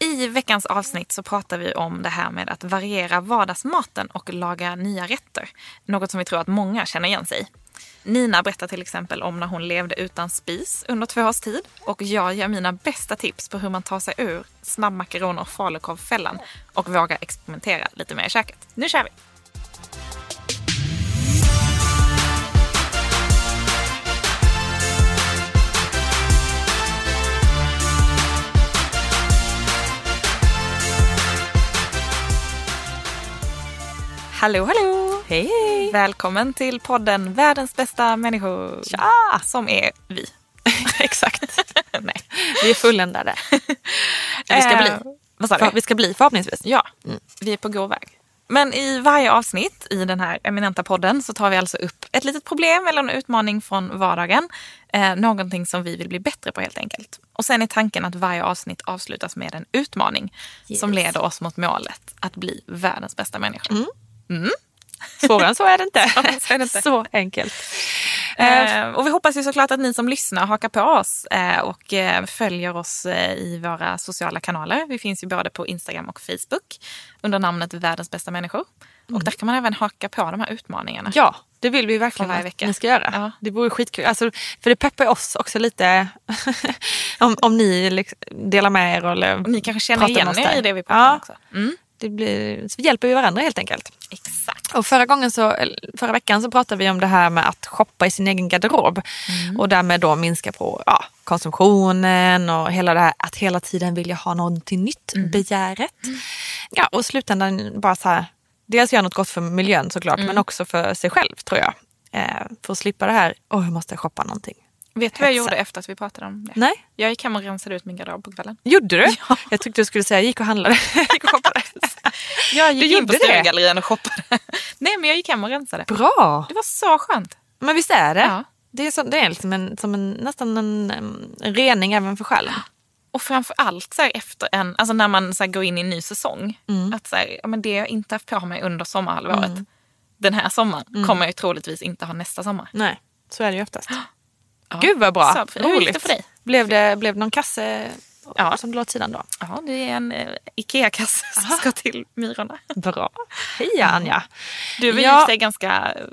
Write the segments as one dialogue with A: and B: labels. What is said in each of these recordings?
A: I veckans avsnitt så pratar vi om det här med att variera vardagsmaten och laga nya rätter. Något som vi tror att många känner igen sig i. Nina berättar till exempel om när hon levde utan spis under två års tid. Och jag ger mina bästa tips på hur man tar sig ur snabbmakaroner och falukorvfällan och vågar experimentera lite mer i köket. Nu kör vi! Hallå, hallå!
B: Hej, hej!
A: Välkommen till podden Världens bästa människor.
B: Tja!
A: Som är vi.
B: Exakt.
A: Nej.
B: Vi är fulländade.
A: Vi ska bli.
B: Eh,
A: Vad sa du?
B: vi ska bli förhoppningsvis.
A: Ja, vi är på god väg. Men i varje avsnitt i den här eminenta podden så tar vi alltså upp ett litet problem eller en utmaning från vardagen. Eh, någonting som vi vill bli bättre på helt enkelt. Och sen är tanken att varje avsnitt avslutas med en utmaning som
B: Yes.
A: leder oss mot målet att bli världens bästa människa.
B: Svårare än så är det inte.
A: så är det inte.
B: Så enkelt.
A: Eh, och vi hoppas ju såklart att ni som lyssnar hakar på oss eh, och eh, följer oss eh, i våra sociala kanaler. Vi finns ju både på Instagram och Facebook under namnet Världens bästa människor. Och där kan man även haka på de här utmaningarna.
B: Ja, det vill vi verkligen
A: varje
B: att
A: vecka.
B: ni ska göra.
A: Ja.
B: Det vore skitkul. Alltså, för det peppar oss också lite om, om ni liksom delar med er. Eller
A: Och ni kanske känner igen er i det vi pratar
B: ja,
A: om också. Mm.
B: Det blir, så hjälper vi varandra helt enkelt.
A: Exakt.
B: Och förra, gången så, förra veckan så pratade vi om det här med att shoppa i sin egen garderob. Och därmed då minska på ja, konsumtionen och hela det här att hela tiden vilja ha någonting nytt, begäret. Ja, och slutändan bara så här, dels göra något gott för miljön såklart, men också för sig själv tror jag. Eh, för att slippa det här, åh jag måste shoppa någonting.
A: Vet du vad jag gjorde efter att vi pratade om det?
B: Nej,
A: Jag gick hem och rensade ut min garderob på kvällen.
B: gjorde du? Jag tyckte du skulle säga gick och handlade. gick och shoppade.
A: Jag gick
B: Du
A: in på? Sturegallerian och shoppade. Nej men jag gick hem och rensade.
B: Bra!
A: Det var så skönt.
B: Men visst är det?
A: Ja.
B: Det är, så, det är liksom en, som en, nästan en, en rening även för själen.
A: Och framför allt så här, efter en, alltså när man så här, går in i en ny säsong.
B: Mm.
A: Att så här, ja, men det jag inte haft på mig under sommarhalvåret. Den här sommaren
B: Mm.
A: kommer jag troligtvis inte ha nästa sommar.
B: Nej, så är det ju oftast.
A: Ja.
B: Gud vad bra.
A: Så, hur gick det för dig?
B: Blev det, blev det någon kasse
A: Ja.
B: som du la åt sidan då?
A: Ja, det är en eh, Ikea-kasse som ska till Myrorna.
B: Bra. Hej Anja.
A: Du var ju
B: Ja.
A: sig ganska eh,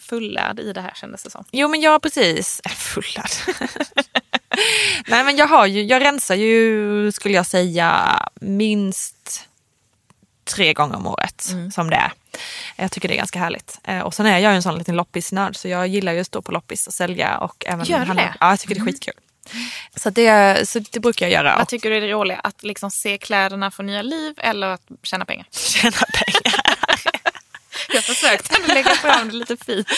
A: fullärd i det här kändes det som.
B: Jo men jag precis, äh, fullad. Nej men jag har ju, jag rensar ju skulle jag säga minst tre gånger om året
A: Mm.
B: som det är. Jag tycker det är ganska härligt. Eh, och sen är jag ju en sån liten loppisnörd så jag gillar ju att stå på loppis och sälja och även
A: Gör du
B: handla.
A: det? Mm.
B: Ja jag tycker det är skitkul. Så det, så det brukar jag göra.
A: Vad tycker du är det roliga? Att liksom se kläderna få nya liv eller att tjäna pengar?
B: tjäna pengar.
A: Jag försökte ändå lägga fram det lite fint.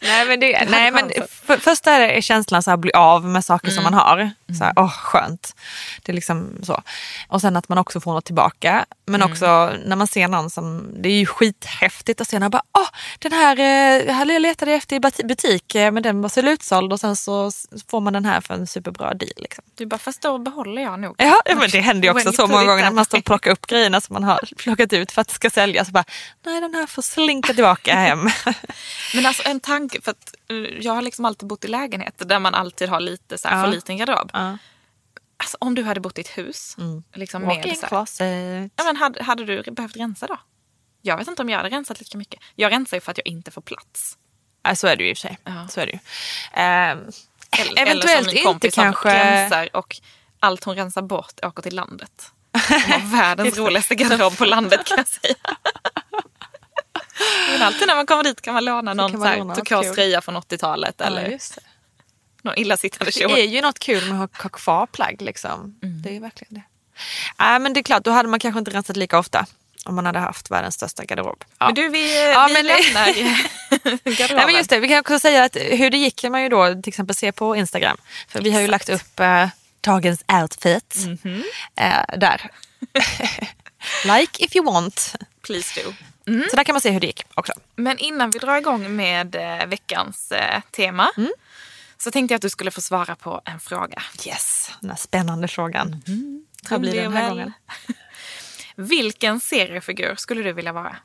B: Nej men, det, nej, men för, först är känslan så att bli av med saker som man har. Så här, åh skönt. Det är liksom så. Och sen att man också får något tillbaka. Men också när man ser någon som, det är ju skithäftigt att se någon bara, åh den här, eh, här jag letade efter i buti- butik eh, men den var slutsåld och sen så får man den här för en superbra deal. Liksom.
A: Du bara, fast då behåller jag nog.
B: Ja, men det händer ju också så många gånger när man står och plockar upp grejerna som man har plockat ut för att det ska säljas. Så bara, nej den här får slinka tillbaka hem.
A: Men alltså en tanke, för att eh, jag har liksom alltid bott i lägenhet där man alltid har lite så här
B: Ja.
A: för liten garderob.
B: Ja.
A: Alltså om du hade bott i ett hus. Liksom med
B: Walk-in
A: så här, ja, men hade, hade du behövt rensa då? Jag vet inte om jag hade rensat lika mycket. Jag rensar ju för att jag inte får plats.
B: Ja, så är det ju i och för sig.
A: Ja.
B: Så är det ju. Ehm,
A: Eller,
B: Eventuellt
A: eller
B: inte kanske.
A: rensar och allt hon rensar bort åker till landet. Hon har världens roligaste garderob på landet kan jag säga. Men alltid när man kommer dit kan man låna någon
B: man
A: turkos tröja från 80-talet
B: Ja,
A: eller
B: det.
A: någon illasittande
B: det
A: kjol.
B: är ju något kul med att ha kvar plagg. Liksom.
A: Mm.
B: Det är ju verkligen det. Nej, men det är klart, då hade man kanske inte rensat lika ofta om man hade haft världens största garderob. Ja.
A: Men du, vi,
B: Ja,
A: vi
B: men-
A: lämnar garderoben.
B: Nej, men just det, vi kan också säga att hur det gick kan man ju då till exempel se på Instagram. För vi har ju lagt upp eh, dagens outfit. Eh, där. like if you want.
A: Please do.
B: Så där kan man se hur det gick också.
A: Men innan vi drar igång med eh, veckans eh, tema så tänkte jag att du skulle få svara på en fråga.
B: Yes, den här spännande frågan. Vad
A: Det
B: blir det den här gången?
A: Vilken seriefigur skulle du vilja vara?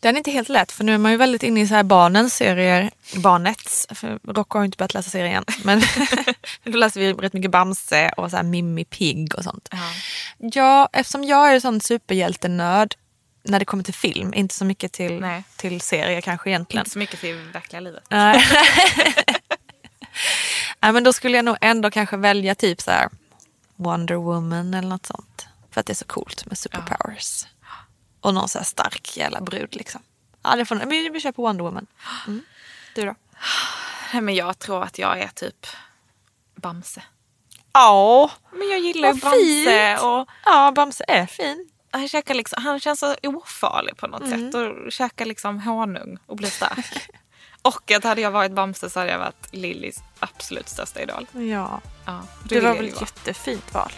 B: Den är inte helt lätt för nu är man ju väldigt inne i så här barnens serier. Barnets, för Rocco har ju inte börjat läsa serien. Men då läser vi rätt mycket Bamse och så här Mimmi Pigg och sånt.
A: Ja.
B: Ja, eftersom jag är en sån superhjältenörd när det kommer till film, inte så mycket till,
A: Nej.
B: till serier kanske egentligen.
A: Inte så mycket till verkliga livet.
B: Nej. Nej, men då skulle jag nog ändå kanske välja typ så här Wonder Woman eller något sånt. För att det är så coolt med superpowers. Och någon så här stark jävla brud liksom. Ja, det får, vi, vi kör på Wonder Woman. Mm. Du då?
A: Nej, Men jag tror att jag är typ Bamse.
B: Ja,
A: Men jag gillar Bamse
B: fint.
A: och
B: ja Bamse är fin.
A: Han, käkar liksom, han känns så ofarlig på något sätt och käkar liksom honung och blir stark. och att hade jag varit Bamse så hade jag varit Lillys absolut största idol.
B: Ja,
A: Ja,
B: det
A: vill
B: var väl ett jättefint val.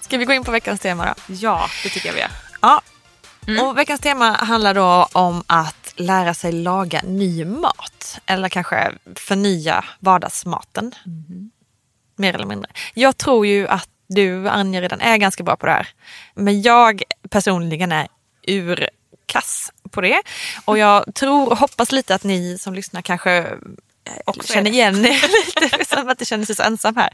B: Ska vi gå in på veckans tema då?
A: Ja, det tycker jag vi gör.
B: Ja. Och veckans tema handlar då om att lära sig laga ny mat. Eller kanske förnya vardagsmaten. Mer eller mindre. Jag tror ju att du, Anja, redan är ganska bra på det här. Men jag personligen är urkass på det. Och jag tror och hoppas lite att ni som lyssnar kanske
A: Också
B: känner igen er lite. Som att det känner sig så ensam här.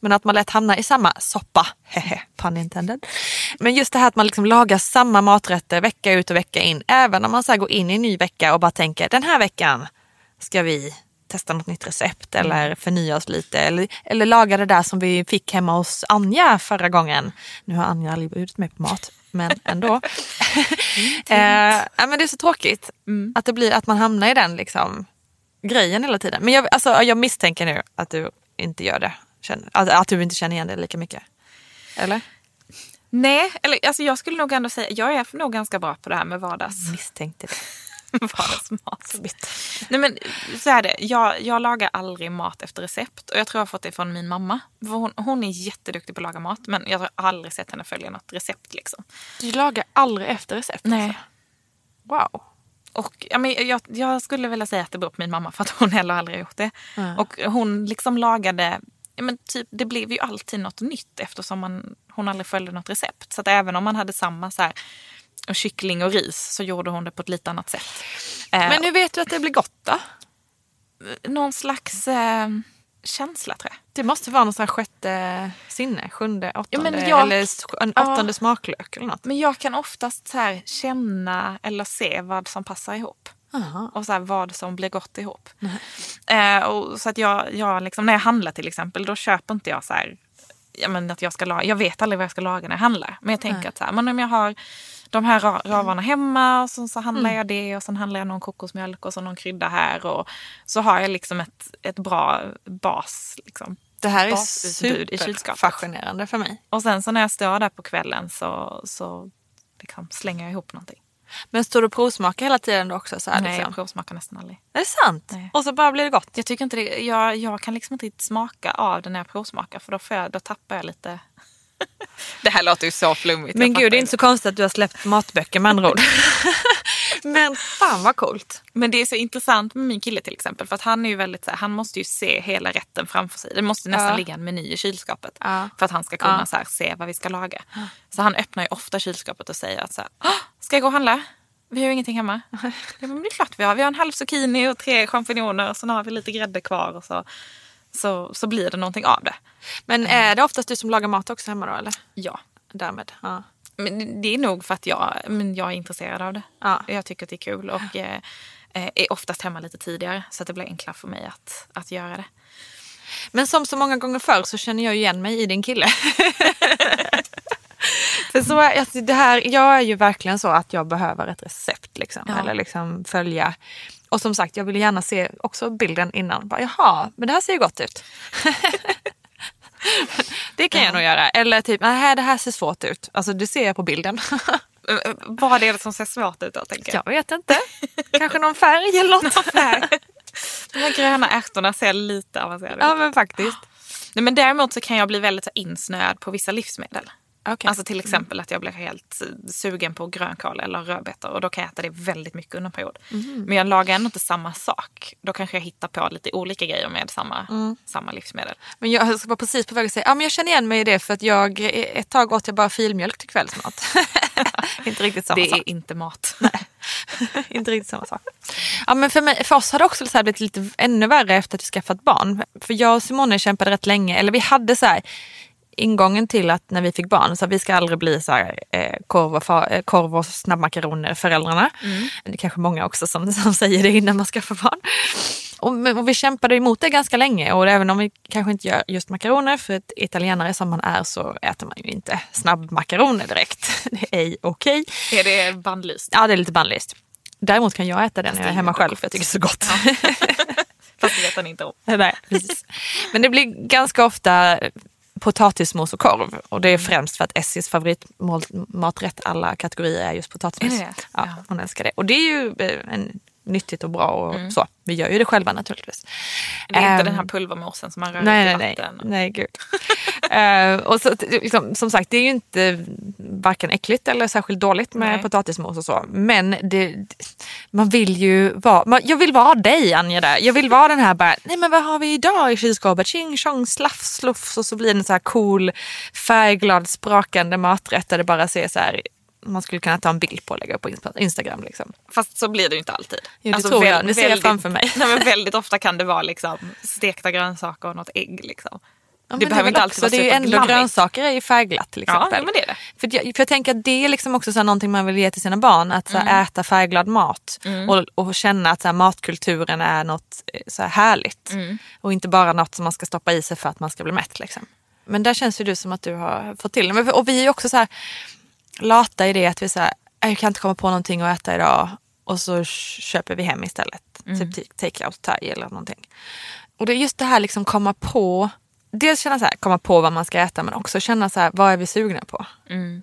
B: Men att man lätt hamnar i samma soppa. Hehe, pun intended. Men just det här att man liksom lagar samma maträtter vecka ut och vecka in. Även om man så går in i en ny vecka och bara tänker den här veckan ska vi testa något nytt recept eller förnya oss lite. Eller, eller laga det där som vi fick hemma hos Anja förra gången. Nu har Anja aldrig bjudit mig på mat, men ändå. eh, ja, men det är så tråkigt att det blir att man hamnar i den liksom, grejen hela tiden. Men jag, alltså, jag misstänker nu att du inte gör det. Att, att du inte känner igen det lika mycket. Eller?
A: Nej, eller alltså jag skulle nog ändå säga, jag är nog ganska bra på det här med vardags,
B: Misstänkte det.
A: vardagsmat. Nej men så är det, jag, jag lagar aldrig mat efter recept och jag tror jag har fått det från min mamma. Hon, hon är jätteduktig på att laga mat men jag har aldrig sett henne följa något recept liksom.
B: Du lagar aldrig efter recept?
A: Nej.
B: Alltså. Wow.
A: Och ja, men jag, jag skulle vilja säga att det beror på min mamma för att hon heller aldrig har gjort det.
B: Mm.
A: Och hon liksom lagade, ja, men typ, det blev ju alltid något nytt eftersom man, hon aldrig följde något recept. Så att även om man hade samma så här, och kyckling och ris så gjorde hon det på ett lite annat sätt. Eh,
B: Men hur vet du att det blir gott då?
A: någon slags eh, känsla tror jag.
B: Det måste vara någon sån här sjätte sinne, sjunde, åttonde
A: men jag-
B: eller en
A: Ja.
B: åttonde smaklök eller något.
A: Men jag kan oftast så här känna eller se vad som passar ihop.
B: Aha.
A: Och så här vad som blir gott ihop. Eh, och så att jag, jag liksom, när jag handlar till exempel, då köper inte jag så här, ja, men att jag ska laga. Jag vet aldrig vad jag ska laga när jag handlar. Men jag tänker
B: Nej.
A: att så här, men om jag har de här ra- ravarna hemma och så, så handlar
B: Mm.
A: jag det och sen handlar jag någon kokosmjölk och så någon krydda här. Och så har jag liksom ett, ett bra bas. Liksom.
B: Det här är superfascinerande för mig.
A: Och sen så när jag står där på kvällen så, så liksom slänger jag ihop någonting.
B: Men står du och provsmakar hela tiden då också? Så här,
A: Nej,
B: liksom?
A: jag provsmakar nästan aldrig.
B: Är det sant?
A: Nej.
B: Och så bara blir det gott?
A: Jag tycker inte det, jag, jag kan liksom inte riktigt smaka av det när jag provsmakar för då, får jag, då tappar jag lite. det här låter ju så flummigt.
B: Men gud, det är inte så konstigt att du har släppt matböcker med andra ord. Men fan vad coolt.
A: Men det är så intressant med min kille till exempel för att han är ju väldigt så här, han måste ju se hela rätten framför sig. Det måste nästan
B: Ja.
A: ligga en meny i kylskopet
B: Ja.
A: för att han ska kunna
B: Ja.
A: så här, se vad vi ska laga. Så han öppnar ju ofta kylskåpet och säger att så här, "Åh, ska jag gå och handla? Vi har ju ingenting hemma. Ja, men det är klart vi har. Vi har en halv zucchini och tre champinjoner och sen har vi lite grädde kvar och så, så, så blir det någonting av det.
B: Men är det oftast du som lagar mat också hemma då eller?
A: Ja.
B: Därmed. Ja.
A: Men det är nog för att jag, men jag är intresserad av det.
B: Ja.
A: Jag tycker att det är kul och eh, eh, är oftast hemma lite tidigare så att det blir enklare för mig att, att göra det.
B: Men som så många gånger förr så känner jag igen mig i din kille. För så, alltså, det här, jag är ju verkligen så att jag behöver ett recept. Liksom,
A: Ja.
B: Eller liksom följa. Och som sagt, jag vill gärna se också bilden innan. Bara, Jaha, men det här ser ju gott ut. det kan jag nog göra. Eller typ, nej det här ser svårt ut. Alltså det ser jag på bilden.
A: Vad är det som ser svårt ut då tänker jag?
B: Jag vet inte. Kanske någon färg eller något.
A: De här gröna ärtorna ser lite avancerade ut.
B: ja men faktiskt.
A: Nej, men däremot så kan jag bli väldigt insnöad på vissa livsmedel.
B: Okay.
A: Alltså till exempel att jag blir helt sugen på grönkål eller rödbetor och då kan jag äta det väldigt mycket under en period. Men jag lagar ändå inte samma sak. Då kanske jag hittar på lite olika grejer med samma, samma livsmedel.
B: Men jag var precis på väg att säga, ja men jag känner igen mig i det för att jag ett tag åt jag bara filmjölk till kvällsmat. inte riktigt samma
A: Det
B: sak.
A: är inte mat.
B: inte riktigt samma sak. Ja, men för, mig, för oss har det också så blivit lite ännu värre efter att vi skaffat barn. För jag och Simone kämpade rätt länge, eller vi hade så här ingången till att när vi fick barn, så att vi ska aldrig bli så här, eh, korv, och fa, eh, korv och snabbmakaroner föräldrarna. Det är kanske många också som, som säger det innan man skaffar barn. Och, och vi kämpade emot det ganska länge och även om vi kanske inte gör just makaroner, för ett italienare som man är så äter man ju inte snabbmakaroner direkt. Det är ej okej.
A: Är det bandlyst?
B: Ja, det är lite bannlyst. Däremot kan jag äta det när jag är hemma själv för jag tycker det är så gott.
A: Fast det vet han inte om.
B: Nej, precis. Men det blir ganska ofta potatismos och korv. Och det är främst för att Essis favoritmaträtt alla kategorier är just potatismos. Ja,
A: Ja.
B: hon älskar det. Och det är ju eh, en, nyttigt och bra och så. Vi gör ju det själva naturligtvis.
A: Det är inte
B: Ehm,
A: den här pulvermosen som man rör
B: Nej,
A: i
B: nej, nej.
A: vatten.
B: nej gud. Eh, och så, liksom, som sagt, det är ju inte varken äckligt eller särskilt dåligt med
A: Nej.
B: potatismos och så. Men det, man vill ju vara, man, jag vill vara dig Anja där. Jag vill vara den här bara, nej men vad har vi idag i kylskåpet? Tjing tjong, slafs, slufs och så blir det en så här cool, färgglad, sprakande maträtt där det bara ser så här man skulle kunna ta en bild på och lägga upp på Instagram. Liksom.
A: Fast så blir det ju inte alltid.
B: Jo, det tror jag. Det ser jag framför mig.
A: Nej, men väldigt ofta kan det vara liksom stekta grönsaker och något ägg. Liksom.
B: Ja,
A: det behöver inte alltid vara
B: Det är ändå grönsaker är ju färgglatt till
A: Ja,
B: exempel.
A: men det är det.
B: För, jag, för jag tänker att det är liksom också så här någonting man vill ge till sina barn. Att så
A: Mm.
B: äta färgglad mat och, och känna att så här, matkulturen är något eh, så här, härligt.
A: Mm.
B: Och inte bara något som man ska stoppa i sig för att man ska bli mätt. Liksom. Men där känns ju du som att du har fått till det. Och vi är också så här lata i det att vi så här, "Äh, jag kan inte komma på någonting att äta idag. Och så köper vi hem istället.
A: Mm.
B: Typ take-out thai eller någonting. Och det är just det här liksom komma på. Dels känna så här, komma på vad man ska äta men också känna så här, vad är vi sugna på?
A: Mm.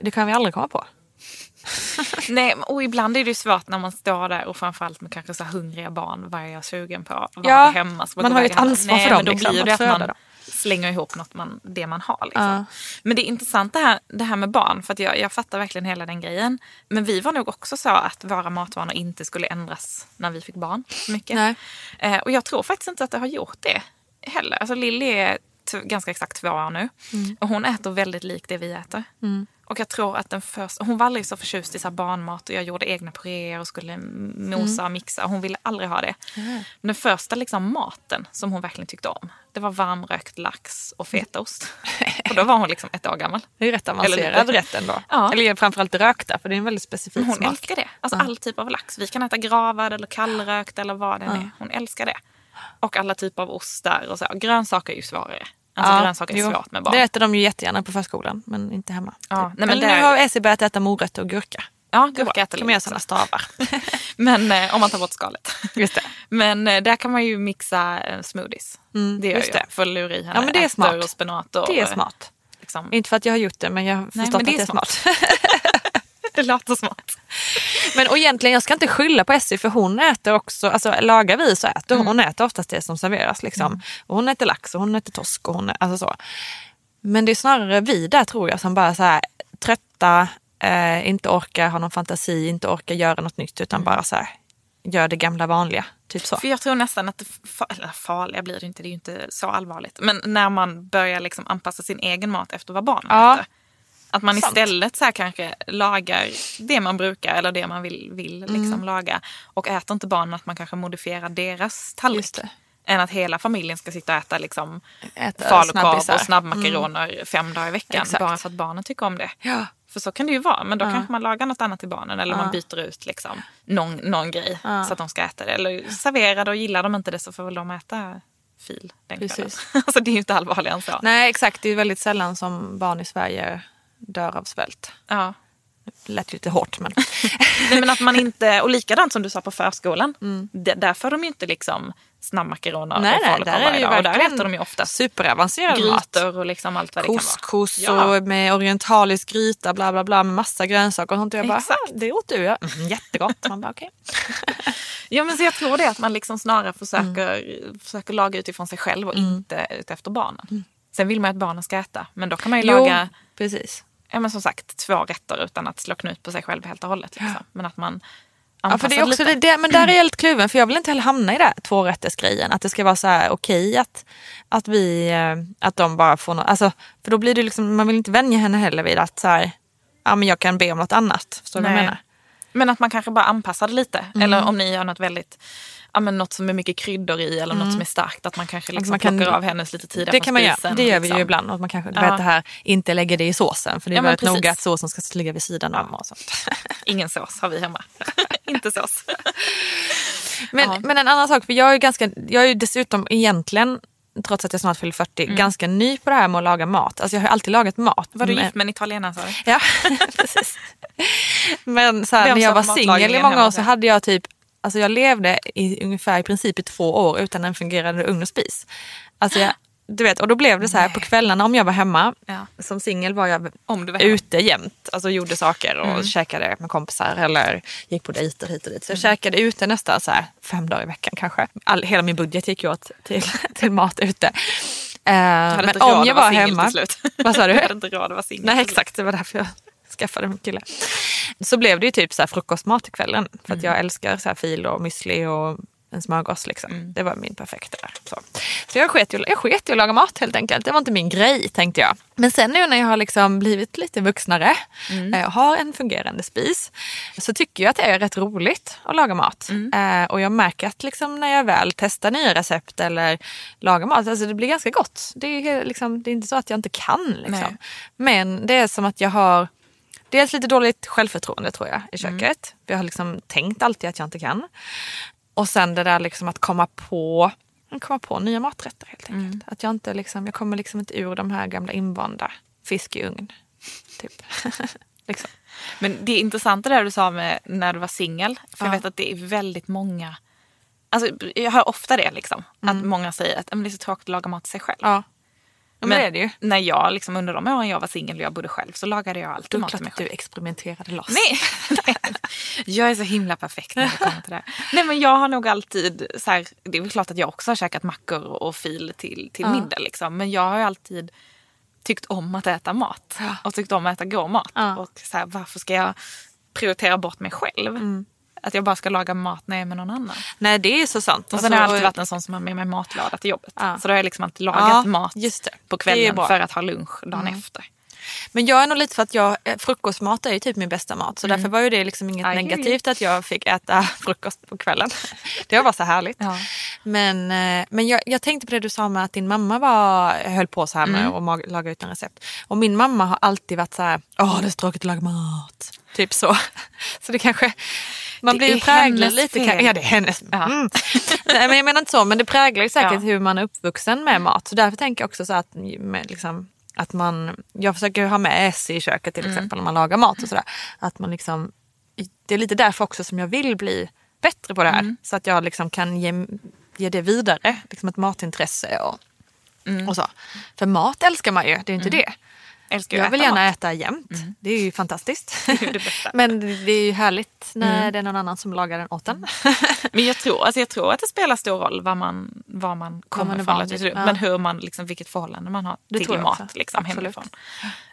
B: Det kan vi aldrig komma på.
A: Nej, och ibland är det svårt när man står där och framförallt med kanske så hungriga barn. Vad är jag sugen på? Vad
B: Ja,
A: hemma?
B: Man har ju ett ansvar
A: Nej,
B: för dem,
A: då
B: liksom,
A: blir det
B: att
A: att man
B: dem.
A: Slänger ihop något man, det man har. Liksom.
B: Ja.
A: Men det är intressant det här, det här med barn. För jag, jag fattar verkligen hela den grejen. Men vi var nog också så att våra matvanor inte skulle ändras när vi fick barn. Mycket. Eh, och jag tror faktiskt inte att det har gjort det heller. Alltså Lilly är ganska exakt två år nu.
B: Mm.
A: Och hon äter väldigt likt det vi äter. Och jag tror att den första, hon var aldrig så förtjust i så barnmat och jag gjorde egna puréer och skulle mosa
B: Mm.
A: och mixa. Hon ville aldrig ha det. Men den första liksom maten som hon verkligen tyckte om, det var varmrökt lax och fetaost. och då var hon liksom ett år gammal.
B: Det är rätt avancerad rätt ändå.
A: Ja.
B: Eller framförallt rökta för det är en väldigt specifik
A: hon
B: smak.
A: älskar det. Alltså
B: Ja.
A: all typ av lax. Vi kan äta gravad eller kallrökt eller vad det än är. Hon älskar det. Och alla typer av ostar och så. Grönsaker är ju svårare. Alltså
B: Ja,
A: grönsaker är svårt med barn.
B: Det äter de ju jättegärna på förskolan men inte hemma.
A: Ja,
B: Typ.
A: nej, men
B: Eller nu har Essie börjat äta morötter och gurka.
A: Ja, gurka äter
B: göra
A: lite
B: sådana
A: så.
B: stavar.
A: Men eh, om man tar bort skalet.
B: Just det.
A: Men eh, där kan man ju mixa eh, smoothies.
B: Mm,
A: det gör
B: just
A: jag.
B: det.
A: För att lura i henne
B: Ja, men det är smart.
A: och spenat. Och,
B: Det är
A: eh,
B: smart.
A: Liksom.
B: Inte för att jag har gjort det men jag har
A: Nej,
B: förstått
A: men det
B: att det
A: är
B: är smart.
A: Det låter smart.
B: Men och egentligen, jag ska inte skylla på Essie för hon äter också, alltså lagar vi så äter
A: Mm.
B: hon. Äter oftast det som serveras. Liksom. Och hon äter lax och hon äter torsk och hon alltså så. Men det är snarare vi där tror jag som bara så här trötta, eh, inte orkar ha någon fantasi, inte orkar göra något nytt utan bara så här gör det gamla vanliga. Typ så.
A: För jag tror nästan att eller farliga blir det inte, det är ju inte så allvarligt. Men när man börjar liksom anpassa sin egen mat efter vad barnen
B: Ja.
A: äter. Att man
B: Sant.
A: istället så kanske lagar det man brukar eller det man vill, vill
B: Mm.
A: liksom laga. Och äter inte barnen att man kanske modifierar deras tallrik. Än att hela familjen ska sitta och äta liksom
B: Äta
A: falukorv och snabbmakaroner fem dagar i veckan.
B: Exakt.
A: Bara för att barnen tycker om det.
B: Ja.
A: För så kan det ju vara. Men då
B: Ja.
A: kanske man lagar något annat till barnen. Eller
B: Ja.
A: man byter ut liksom någon, någon grej
B: Ja.
A: så att de ska äta det. Eller servera det och gillar de inte det så får väl de äta fil den kvällen.
B: Precis.
A: alltså det är ju inte allvarligare än så.
B: Nej exakt, det är väldigt sällan som barn i Sverige dör av svält.
A: Ja.
B: Det lät lite hårt men.
A: Nej, men att man inte, och likadant som du sa på förskolan.
B: Mm.
A: D- där får de ju inte liksom snabbmakaroner
B: nej
A: och falukorv varje
B: ju
A: dag. Och där äter de ju oftast
B: superavancerad mat.
A: grytor och liksom allt vad det kan vara.
B: Couscous
A: Ja.
B: och med orientalisk gryta bla bla bla med massa grönsaker och sånt. Och jag bara,
A: Exakt.
B: "Ah, det åt du ja. Mm, jättegott. Man bara, okej.
A: Ja men så jag tror det att man liksom snarare försöker,
B: Mm.
A: försöker laga utifrån sig själv och inte ut efter barnen. Sen vill man ju att barnen ska äta men då kan man ju
B: Jo,
A: laga
B: precis.
A: Ja, men som sagt två rätter utan att slå knut på sig själv helt och hållet. Liksom. Men att man
B: Ja, för det är också
A: lite.
B: det, men där är jag lite kluven för jag vill inte heller hamna i det tvårättersgrejen. Att det ska vara så här okej att, att vi, eh, att de bara får något, alltså, för då blir det liksom, man vill inte vänja henne heller vid att så här, ja men jag kan be om något annat. Förstår du vad jag menar?
A: Men att man kanske bara anpassar det lite.
B: Mm.
A: Eller om ni gör något väldigt, ja, men något som är mycket kryddor i eller något som är starkt. Att man kanske liksom
B: Mm. man kan-
A: plockar av hennes lite tid
B: Det kan man göra, det gör vi
A: liksom.
B: ju ibland. Och man kanske
A: Ja.
B: vet det här, inte lägger det i såsen. För det är
A: Ja,
B: väldigt noga att såsen ska ligga vid sidan om. Och sånt.
A: Ingen sås har vi hemma. inte sås.
B: Men,
A: Ja.
B: men en annan sak, för jag är, ganska, jag är ju dessutom egentligen, trots att jag snart fyller 40,
A: Mm.
B: ganska ny på det här med att laga mat. Alltså jag har alltid lagat mat.
A: Var du gift med en italienare sa du?
B: Ja, precis. Men så här, när jag var singel i många år så hade jag typ, alltså jag levde i ungefär i princip i två år utan en fungerande ugn och spis. Alltså jag, du vet, och då blev det så här på kvällarna om jag var hemma,
A: Ja.
B: som singel var jag
A: Om du var hemma.
B: ute jämt. Alltså gjorde saker och
A: Mm.
B: käkade med kompisar eller gick på dejter hit och dit. Så jag käkade ute nästan så här fem dagar i veckan kanske. All, hela min budget gick ju åt till, till mat ute.
A: Hade
B: men om jag var
A: singel
B: hemma. Vad sa du?
A: Du hade inte råd att vara singel.
B: Nej exakt, det var därför jag skaffade min kille. Så blev det ju typ så här frukostmat till kvällen. För att jag älskar så här fil och müsli och en smörgås. Liksom. Det var min perfekta. Där. Så, så jag, sket ju, jag sket ju att laga mat helt enkelt. Det var inte min grej tänkte jag. Men sen nu när jag har liksom blivit lite vuxnare eh, och har en fungerande spis så tycker jag att det är rätt roligt att laga mat. Eh, och jag märker att liksom när jag väl testar nya recept eller lagar mat, alltså det blir ganska gott. Det är, liksom, det är inte så att jag inte kan. Liksom. Men det är som att jag har dels lite dåligt självförtroende tror jag i köket. För jag har liksom tänkt alltid att jag inte kan. Och sen det där liksom att komma på, komma på nya maträtter helt enkelt. Att jag inte liksom, jag kommer liksom inte ur de här gamla invanda fisk i ugn. Typ. liksom.
A: Men det är intressant det där du sa med när du var singel. För jag
B: Ja.
A: vet att det är väldigt många. Alltså, jag hör ofta det liksom. Att många säger att "Men det är så tråkigt att laga mat till sig själv.
B: Ja. Ja, men, det är det ju.
A: när jag liksom, under de åren jag var singel och jag bodde själv så lagade jag alltid mat till mig
B: att du
A: själv.
B: experimenterade loss.
A: Nej, nej. jag är så himla perfekt när det kommer till det. Nej men jag har nog alltid, så här, det är väl klart att jag också har käkat mackor och fil till, till
B: Ja.
A: middag liksom. Men jag har ju alltid tyckt om att äta mat.
B: Ja.
A: Och tyckt om att äta god mat.
B: Ja.
A: Och så här, varför ska jag prioritera bort mig själv?
B: Mm.
A: Att jag bara ska laga mat när jag är med någon annan.
B: Nej det är så sant.
A: Och sen har jag
B: Alltså,
A: alltid varit en sån som har med mig matlåda till jobbet.
B: Ja.
A: Så då har jag liksom alltid lagat
B: Ja,
A: mat på kvällen för att ha lunch dagen efter.
B: Men jag är nog lite för att jag, eh, frukostmat är ju typ min bästa mat. Så därför var ju det liksom inget
A: I
B: negativt att jag fick äta frukost på kvällen. Det var bara så härligt.
A: Ja.
B: Men, eh, men jag, jag tänkte på det du sa med att din mamma var, höll på så här med
A: Mm.
B: laga ut en recept. Och min mamma har alltid varit så här, åh det är så tråkigt att laga mat. Typ så. Så det kanske, man
A: Det
B: blir ju präglad lite.
A: fel.
B: Ja det är hennes.
A: Ja.
B: Mm. Nej men jag menar inte så, men det präglar ju säkert
A: Ja.
B: hur man är uppvuxen med mat. Så därför tänker jag också så att, med, liksom, att man, jag försöker ha med S i köket till exempel när man lagar mat och sådär. Att man liksom, det är lite därför också som jag vill bli bättre på det här. Så att jag liksom kan ge, ge det vidare, liksom ett matintresse och, och så. För mat älskar man ju, det är inte det.
A: Älskar
B: Jag vill
A: äta
B: gärna
A: mat.
B: äta jämt. Det är ju fantastiskt.
A: är det.
B: Men det är ju härligt när det är någon annan som lagar den åt en.
A: Men jag tror, alltså jag tror att det spelar stor roll var man, var man kommer
B: man
A: ifrån.
B: Ja.
A: Men hur man, liksom, vilket förhållande man har
B: Det
A: till mat liksom,
B: Absolut.
A: hemifrån.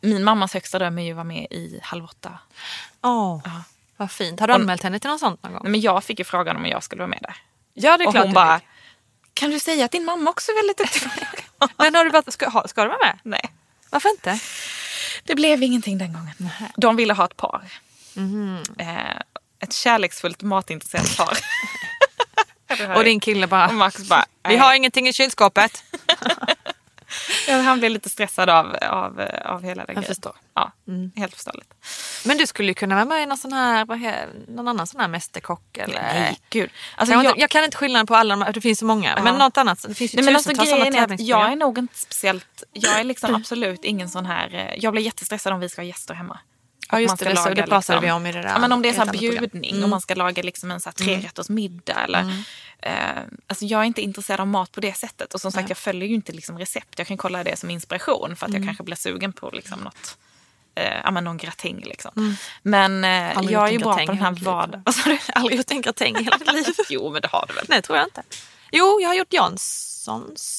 A: Min mammas högsta dröm är ju att vara med i Halv åtta.
B: Åh, vad fint. Har du anmält henne till något sånt någon gång?
A: Nej, Men jag fick ju frågan om jag skulle vara med där.
B: Ja, det är
A: Och
B: klart
A: hon bara,
B: fick.
A: kan du säga att din mamma också är väldigt duktig på att laga mat?"
B: Men har du varit, ska, ska du vara med?
A: Nej,
B: Varför inte?
A: det blev ingenting den gången. De ville ha ett par. Eh, ett kärleksfullt matintresserat par.
B: Och din kille bara,
A: Och Max bara,
B: vi har ingenting i kylskåpet.
A: Han blev lite stressad av, av, av hela den
B: Jag
A: grejen.
B: förstår.
A: Ja, helt förståeligt.
B: Men du skulle ju kunna vara med i någon, sån här, någon annan sån här mästerkock eller...
A: Nej, gud. Alltså,
B: jag,
A: jag,
B: jag, jag kan inte skillnaden på alla de det finns så många. Men något annat, det finns ju
A: nej, men alltså,
B: tusentals
A: grejen är att jag är nog inte speciellt... Jag är liksom absolut ingen sån här... eh, Jag blir jättestressad om vi ska ha gäster hemma.
B: Ja just det,
A: laga
B: det pratade
A: liksom-
B: vi om i det där.
A: Ja, men om det är så
B: program.
A: bjudning
B: Mm.
A: och man ska laga liksom en så här trerätters middag. Eller, eh, alltså jag är inte intresserad av mat på det sättet. Och som sagt,
B: Nej.
A: jag följer ju inte liksom recept. Jag kan kolla det som inspiration för att
B: Mm.
A: jag kanske blir sugen på liksom något. Eh, någon gratäng liksom. Men eh,
B: Mm.
A: Jag är ju bra på den här vardagen. Vad sa du?
B: Aldrig gjort en gratäng i hela mitt liv.
A: Jo, men det har du väl?
B: Nej, tror jag inte. Jo, jag har gjort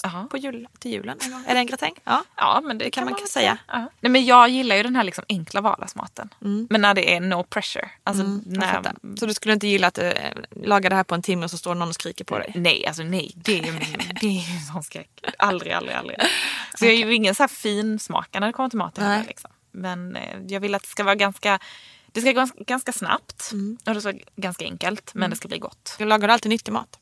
A: Jaha.
B: på jul, till julen. Är det en gratäng? Ja.
A: Ja, men det,
B: kan man kan säga.
A: Ja. Nej, men jag gillar ju den här liksom enkla vardagsmaten. Men när det är no pressure. Alltså,
B: Jag
A: när.
B: Så du skulle inte gilla att uh, laga det här på en timme och så står någon och skriker på dig?
A: Nej, alltså nej. Det är det är en sån skräck. Aldrig, aldrig, aldrig. Så jag är ju ingen så här fin smakare när det kommer till maten. Heller, liksom. Men eh, jag vill att det ska vara ganska det ska gå ganska, snabbt och det ska ganska enkelt men det ska bli gott.
B: Jag lagar alltid nyttig mat.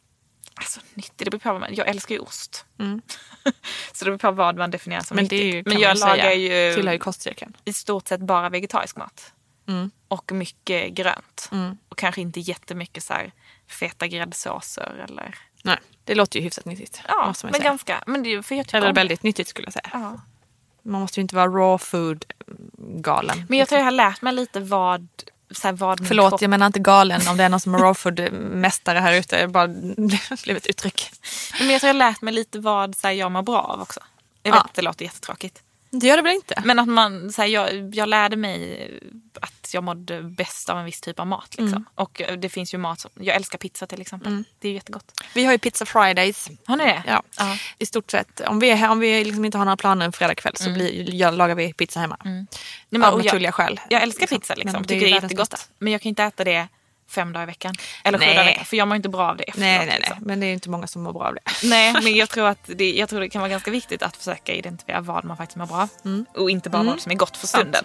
A: Alltså nyttigt, det beror på vad man, jag älskar ju ost. så det beror på vad man definierar som
B: Men det är ju,
A: nyttigt. Men jag
B: säga,
A: lagar ju
B: tillhör ju kostcirkeln.
A: i stort sett bara vegetarisk mat.
B: Mm.
A: Och mycket grönt. Och kanske inte jättemycket så här feta gräddsåser eller...
B: Nej, det låter ju hyfsat nyttigt.
A: Ja, men
B: säga.
A: ganska... Men det för jag
B: Eller väldigt nyttigt skulle jag säga.
A: Ja.
B: Man måste ju inte vara raw food galen.
A: Men jag tror jag har lärt mig lite vad... Så här, vad
B: Förlåt,
A: kropp...
B: jag menar inte galen om det är någon som är raw food mästare här ute. Det bara blev ett uttryck.
A: Men jag tror jag har lärt mig lite vad så här, jag mår bra av också. Jag vet
B: Ja.
A: det låter jättetråkigt.
B: Det gör det väl inte?
A: Men att man, så här, jag, jag lärde mig att jag mådde bäst av en viss typ av mat. Liksom.
B: Mm.
A: Och eh, det finns ju mat som, jag älskar pizza till exempel. Det är jättegott.
B: Vi har ju pizza fridays.
A: Har ni det?
B: Ja,
A: Ja.
B: i stort sett. Om vi, är här, om vi liksom inte har några planer en fredagkväll så blir, jag, lagar vi pizza hemma.
A: Nej, men,
B: Av
A: och jag,
B: naturliga skäl.
A: jag älskar
B: Liksom.
A: pizza liksom.
B: Men det är
A: Tycker det är jättegott. Men jag kan inte äta det fem dagar i veckan. Eller sju
B: Nej.
A: dagar i veckan. För jag mår inte bra av det efteråt.
B: Nej, nej, nej.
A: liksom.
B: Men det är inte många som mår bra av det.
A: Nej, men jag tror, att det, jag tror det kan vara ganska viktigt att försöka identifiera vad man faktiskt mår bra av. Och inte bara vad som är gott för stunden.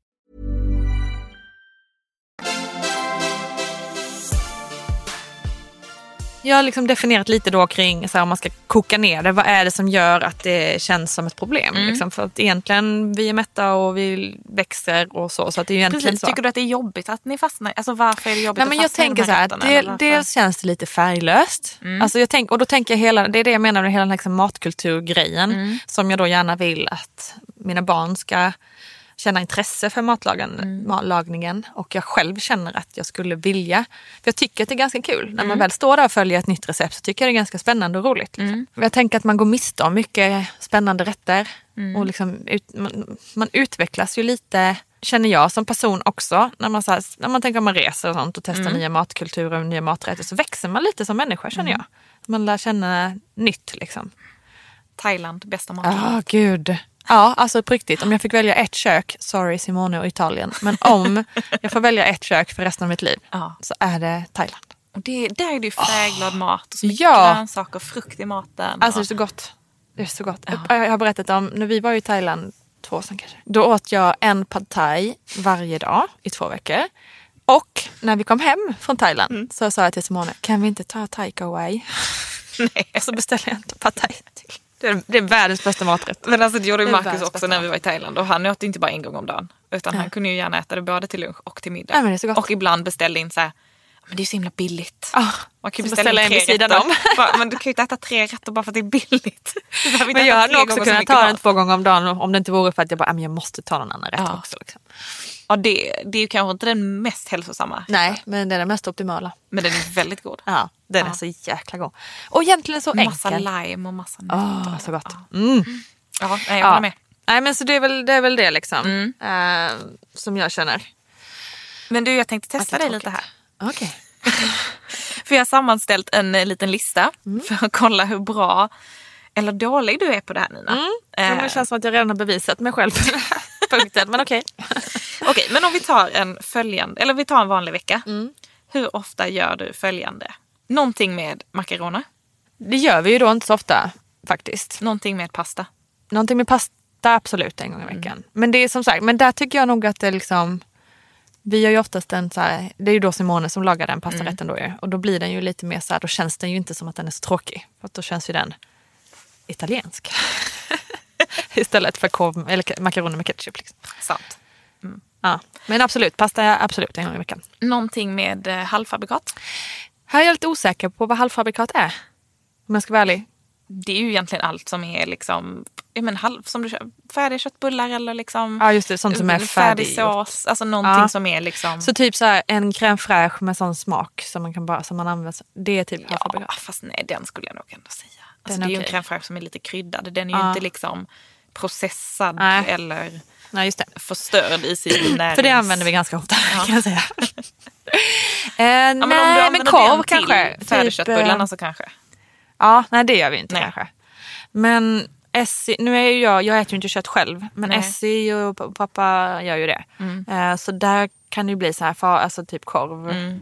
B: Jag har liksom definierat lite då kring, så här, om man ska koka ner det, vad är det som gör att det känns som ett problem? Liksom, för att egentligen, vi är mätta och vi växer och så. så att det är egentligen
A: Precis.
B: så.
A: Tycker du att det är jobbigt att ni fastnar? Alltså varför är det jobbigt
B: Nej, men
A: att
B: jag
A: fastna de
B: tänker så här,
A: rätterna,
B: det, dels känns det lite färglöst. Alltså jag tänk, och då tänker jag hela, det är det jag menar med hela den liksom matkulturgrejen. Som jag då gärna vill att mina barn ska känna intresse för matlagen, matlagningen. Och jag själv känner att jag skulle vilja. För jag tycker att det är ganska kul. När man väl står där och följer ett nytt recept så tycker jag det är ganska spännande och roligt. Liksom. Och Jag tänker att man går miste om mycket spännande rätter. Och liksom ut, man, man utvecklas ju lite känner jag som person också. När man, så här, när man tänker att man reser och sånt och testar nya matkulturer och nya maträtter så växer man lite som människa känner jag. Man lär känna nytt liksom.
A: Thailand, bästa mat.
B: Ja, gud. Ja, alltså på riktigt. Om jag fick välja ett kök, sorry Simone och Italien, men om jag får välja ett kök för resten av mitt liv
A: Ja.
B: så är det Thailand.
A: Och det, där är det ju färgglad mat och så mycket
B: Ja.
A: grönsaker och frukt i maten.
B: Alltså det är så gott. Det är så gott. Jag har berättat om, när vi var i Thailand två år sedan kanske. Då åt jag en pad thai varje dag i två veckor. Och när vi kom hem från Thailand så sa jag till Simone, kan vi inte ta takeaway?
A: nej.
B: Och så beställde jag en pad thai till. Det är, det är världens bästa maträtt.
A: Men alltså det gjorde ju Marcus också när vi var i Thailand. Och han åt inte bara en gång om dagen. Utan han kunde ju gärna äta det både till lunch och till middag.
B: Gott.
A: Och ibland beställde in så här, Men det är så himla billigt.
B: Ah,
A: Man kan ju beställa
B: att
A: in
B: ställa
A: tre
B: en vid sidan om.
A: Men du kan ju inte äta tre rätter bara för att det är billigt.
B: Men jag hade också kunnat ta den två gånger om dagen om det inte vore för att jag bara, "Ah, men jag måste ta någon annan rätt
A: Ja.
B: också. Liksom.
A: Ja, det, det är ju kanske inte den mest hälsosamma.
B: Nej, men det är den mest optimala.
A: Men den är väldigt god.
B: Ja, den
A: Ja.
B: är så jäkla god. Och egentligen så
A: Massa
B: enkel.
A: lime och massa nötter.
B: så gott.
A: Ja,
B: Mm.
A: ja jag
B: Ja.
A: håller med.
B: Nej men så det är väl det, är väl det liksom.
A: Mm.
B: Eh, som jag känner.
A: Men du, jag tänkte testa
B: det
A: dig lite här.
B: Okej.
A: För jag har sammanställt en eh, liten lista
B: Mm.
A: för att kolla hur bra eller dålig du är på det här Nina.
B: Mm.
A: Eh,
B: Det känns som att jag redan har bevisat mig själv på den här punkten. Men okej.
A: Okej, men om vi tar en följande, eller vi tar en vanlig vecka.
B: Mm.
A: Hur ofta gör du följande? Någonting med makaroner,
B: Det gör vi ju då inte så ofta faktiskt.
A: någonting med pasta.
B: Någonting med pasta absolut en gång i veckan. Men det är som sagt, men där tycker jag nog att det liksom vi gör ju oftast en så här, det är ju då Simone som lagar den pastarätten då ju. Och då blir den ju lite mer så här, då känns den ju inte som att den är så tråkig. För då känns ju den italiensk. Istället för korv, eller makaroner med ketchup. Liksom.
A: Sant.
B: Ja. Men absolut, pasta absolut en gång i veckan.
A: Någonting med eh, halvfabrikat.
B: Här är jag lite osäker på vad halvfabrikat är. Om jag ska vara ärlig.
A: Det är ju egentligen allt som är liksom, jag men, halv, som du kör, färdiga köttbullar eller liksom
B: Ja just det, sånt som är
A: färdig
B: färdig.
A: sås. Alltså någonting
B: Ja.
A: som är liksom...
B: Så typ så här, en crème fraîche med sån smak som man kan bara, som man använder. Det är typ
A: ja,
B: halvfabrikat.
A: fast nej, den skulle jag nog ändå säga. Alltså,
B: är
A: det är ju
B: okej.
A: en crème fraîche som är lite kryddad. Den är ju
B: Ja.
A: inte liksom processad
B: Nej.
A: eller
B: Nej just det.
A: förstörd i sin närings...
B: För det använder vi ganska ofta kan jag säga. eh,
A: Ja, men om du
B: nej men korv kanske.
A: till färdigköttbullarna
B: eh,
A: så kanske.
B: Ja, nej det gör vi inte
A: Nej.
B: kanske. Men Essie, nu är ju jag, jag äter ju inte kött själv, men
A: Nej.
B: Essie och pappa gör ju det. Eh, så där kan det ju bli så här, för, alltså typ korv.
A: Mm.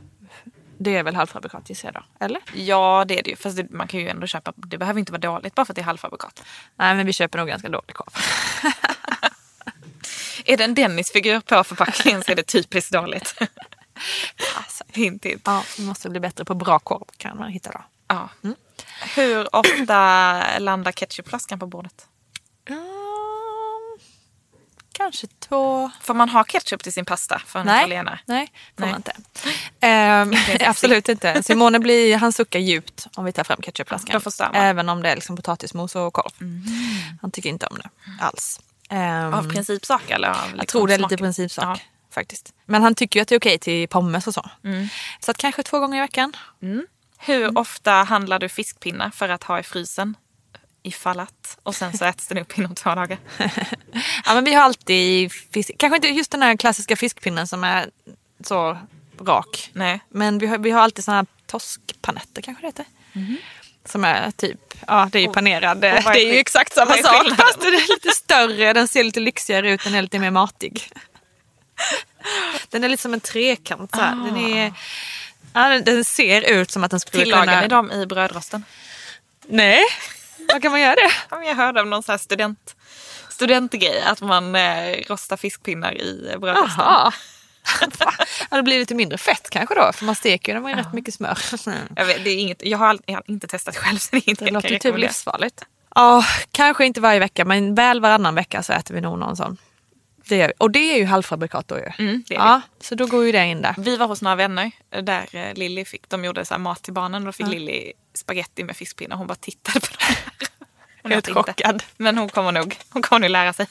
B: Det är väl halvfabrikat gissar jag då? Eller?
A: Ja det är det ju. Fast det, man kan ju ändå köpa, det behöver inte vara dåligt bara för att det är halvfabrikat.
B: Nej men vi köper nog ganska dålig korv.
A: Är det en Dennis-figur på förpackningen så är det typiskt dåligt.
B: Alltså,
A: hint hint.
B: ja, vi måste bli bättre på bra korv kan man hitta då.
A: Ja. Hur ofta landar ketchupflaskan på bordet?
B: Mm, kanske två...
A: Får man ha ketchup till sin pasta för en
B: Nej,
A: italienare?
B: nej får
A: Nej.
B: man inte. Ehm, absolut inte. Simone blir, han suckar djupt om vi tar fram ketchupflaskan. Även om det är liksom potatismos och korv. Han tycker inte om det alls. Ehm,
A: Av principsak eller? Av liksom
B: jag tror det är lite
A: smaken?
B: principsak
A: Ja.
B: faktiskt. Men han tycker ju att det är okej till pommes och så.
A: Mm.
B: Så att kanske två gånger i veckan.
A: Hur ofta handlar du fiskpinnar för att ha i frysen? Ifall att. Och sen så äts den upp inom två dagar.
B: Ja, men vi har alltid fisk. Kanske inte just den här klassiska fiskpinnen som är så rak.
A: Nej.
B: Men vi har, vi har alltid såna här toskpanetter kanske det heter. Som är typ, ja det är ju panerad.
A: Och är
B: det är ju exakt samma sak fast den är lite större. Den ser lite lyxigare ut, den är lite mer matig. Den är lite som en trekant. Så här. Den, är, ja, den, ser ut som att den skulle
A: Tillagar
B: kunna...
A: ni dem i brödrosten?
B: Nej, vad kan man göra det?
A: Ja, Jag hörde om någon sån här student, studentgrej. Att man eh, rostar fiskpinnar i eh, brödrosten.
B: Ja, det blir lite mindre fett kanske då, för man steker dem med rätt mycket smör.
A: Jag, vet, det är inget, jag, har all, jag har inte testat själv så det är inte
B: Det låter ju typ livsfarligt. Ja, kanske inte varje vecka men väl varannan vecka så äter vi nog någon sån. Det gör vi. Och det är ju halvfabrikat då ju.
A: Mm, det är
B: ja, så då går ju det in där.
A: Vi var hos några vänner där eh, Lilly fick, de gjorde så mat till barnen och då fick Lilly spaghetti med fiskpinnar. Hon bara tittade på det här. Hon
B: Helt
A: inte.
B: chockad.
A: Men hon kommer nog, hon kommer nog lära sig.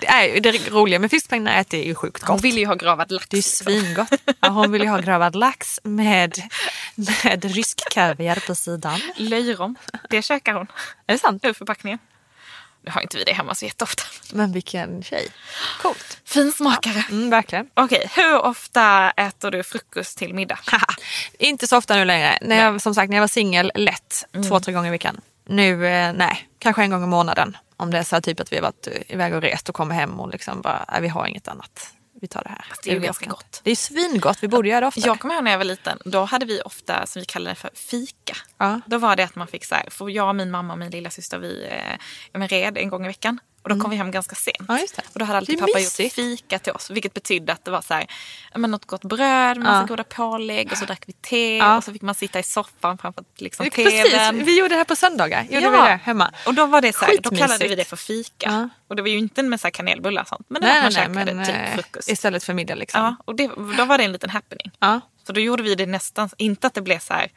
B: Det, är det roliga med fiskpinnar är att det är ju sjukt
A: Hon
B: gott.
A: vill ju ha gravad lax.
B: Det är ju svingott. Ja, hon vill ju ha gravad lax med, med rysk kaviar på sidan.
A: Löjrom, det käkar hon
B: Är det sant?
A: ur förpackningen. Nu har inte vi det hemma så jätteofta.
B: Men vilken tjej. Coolt.
A: Finsmakare.
B: Mm, verkligen.
A: Okej, hur ofta äter du frukost till middag?
B: Inte så ofta nu längre. När jag, som sagt, när jag var singel, lätt. Två, tre gånger i veckan. Nu, eh, nej. Kanske en gång i månaden. Om det är så här typ att vi har varit iväg och rest och kommer hem och liksom bara, nej, vi har inget annat. Vi tar det här.
A: det är ju ganska
B: orkar inte.
A: gott.
B: Det är svingott, vi borde göra det ofta.
A: Jag kommer ihåg när jag var liten, då hade vi ofta, som vi kallade det för, fika.
B: Ja.
A: Då var det att man fick så här, för jag, min mamma och min lilla syster vi eh, red en gång i veckan. Och då kom vi hem ganska sent.
B: Mm. Ja.
A: Och då hade alltid pappa
B: mysigt.
A: gjort fika till oss. Vilket betydde att det var så här, ja, men något gott bröd, med massa
B: Ja.
A: goda pålägg och så drack vi te.
B: Ja.
A: Och så fick man sitta i soffan framför liksom,
B: Precis,
A: tvn.
B: vi gjorde det här på söndagar. Gjorde
A: Ja.
B: vi det hemma.
A: Och då var det så här, då kallade vi det för fika.
B: Ja.
A: Och det var ju inte med så här kanelbullar och sånt. Men det var
B: Nej,
A: att man
B: nej,
A: käkade
B: men
A: typ
B: eh,
A: frukost.
B: istället för middag liksom.
A: Ja, och det, då var det en liten happening.
B: Ja.
A: För då gjorde vi det nästan, inte att det blev så här,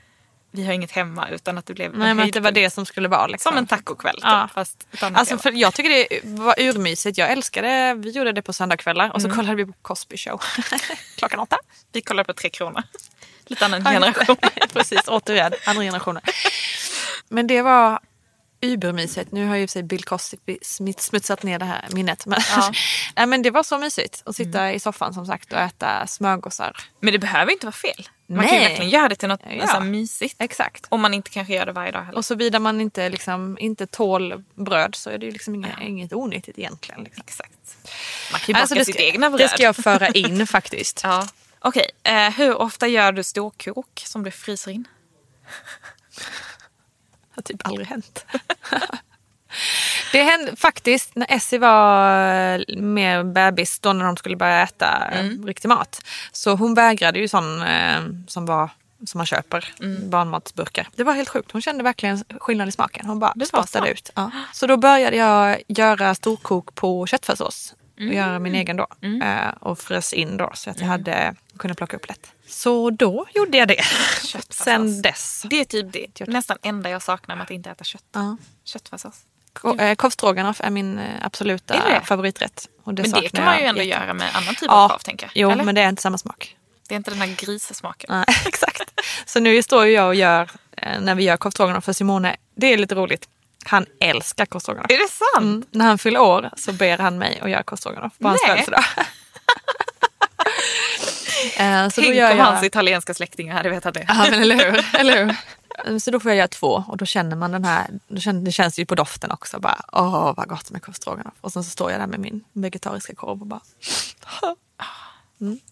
A: vi har inget hemma, utan att det blev
B: Nej,
A: en
B: men att det var det som skulle vara. Liksom.
A: Som en tacokväll. typ,
B: Ja.
A: Fast
B: Alltså för jag tycker det var urmysigt. Jag älskade, vi gjorde det på söndagskvällar och så
A: Mm.
B: kollade vi på Cosby show klockan åtta.
A: Vi kollade på Tre Kronor. Lite annan generation.
B: Precis, återigen andra generationen. Men det var übermysigt. Nu har ju sig Bill Cosby smutsat ner det här minnet. Men,
A: Ja.
B: Nej, men det var så mysigt att sitta i soffan som sagt och äta smörgåsar.
A: Men det behöver inte vara fel. Man kan ju verkligen göra det till något
B: Ja.
A: så här mysigt.
B: Exakt.
A: Om man inte kanske gör det varje dag heller.
B: Och såvida man inte, liksom, inte tål bröd så är det ju liksom inget, inget onyttigt egentligen. Liksom.
A: Exakt. Man kan ju baka
B: Alltså, det,
A: sitt
B: ska,
A: egna bröd.
B: det ska jag föra in faktiskt.
A: Ja. Okej, eh, hur ofta gör du storkok som du fryser in?
B: Det har typ aldrig hänt. Det hände faktiskt när Essie var mer bebis, då när de skulle börja äta mm. riktig mat. Så hon vägrade ju sån eh, som var som man köper, barnmatsburkar. Det var helt sjukt. Hon kände verkligen skillnad i smaken. Hon bara
A: Det
B: spottade ut. Ja. Så då började jag göra storkok på köttfärssås. Och göra min egen då. Eh, och frös in då så att jag hade, kunde plocka upp lätt. Så då gjorde jag det. Sen dess.
A: Det är typ det. Nästan enda jag saknar med att inte äta kött.
B: Ja.
A: Köttfärssås.
B: Eh, Korvstroganoff är min eh, absoluta
A: Är
B: favoriträtt. Och det
A: Men det kan man ju ändå
B: jätte-
A: göra med annan typ
B: Ja,
A: av korv tänker jag.
B: Jo,
A: Eller?
B: men det är inte samma smak.
A: Det är inte den här grisesmaken.
B: Nej, exakt. Så nu står jag och gör, eh, när vi gör korvstroganoff för Simone, det är lite roligt. Han älskar korvstroganoff.
A: Är det sant?
B: Mm. När han fyller år så ber han mig att göra korvstroganoff på hans födelsedag. Så
A: Tänk om
B: jag...
A: hans italienska släktingar hade vetat det.
B: Ja, men eller hur? eller hur? Eh, Så då får jag göra två och då känner man den här, då känner, det känns ju på doften också. Bara, Åh vad gott med korvstroganoff. Och sen så står jag där med min vegetariska korv och bara,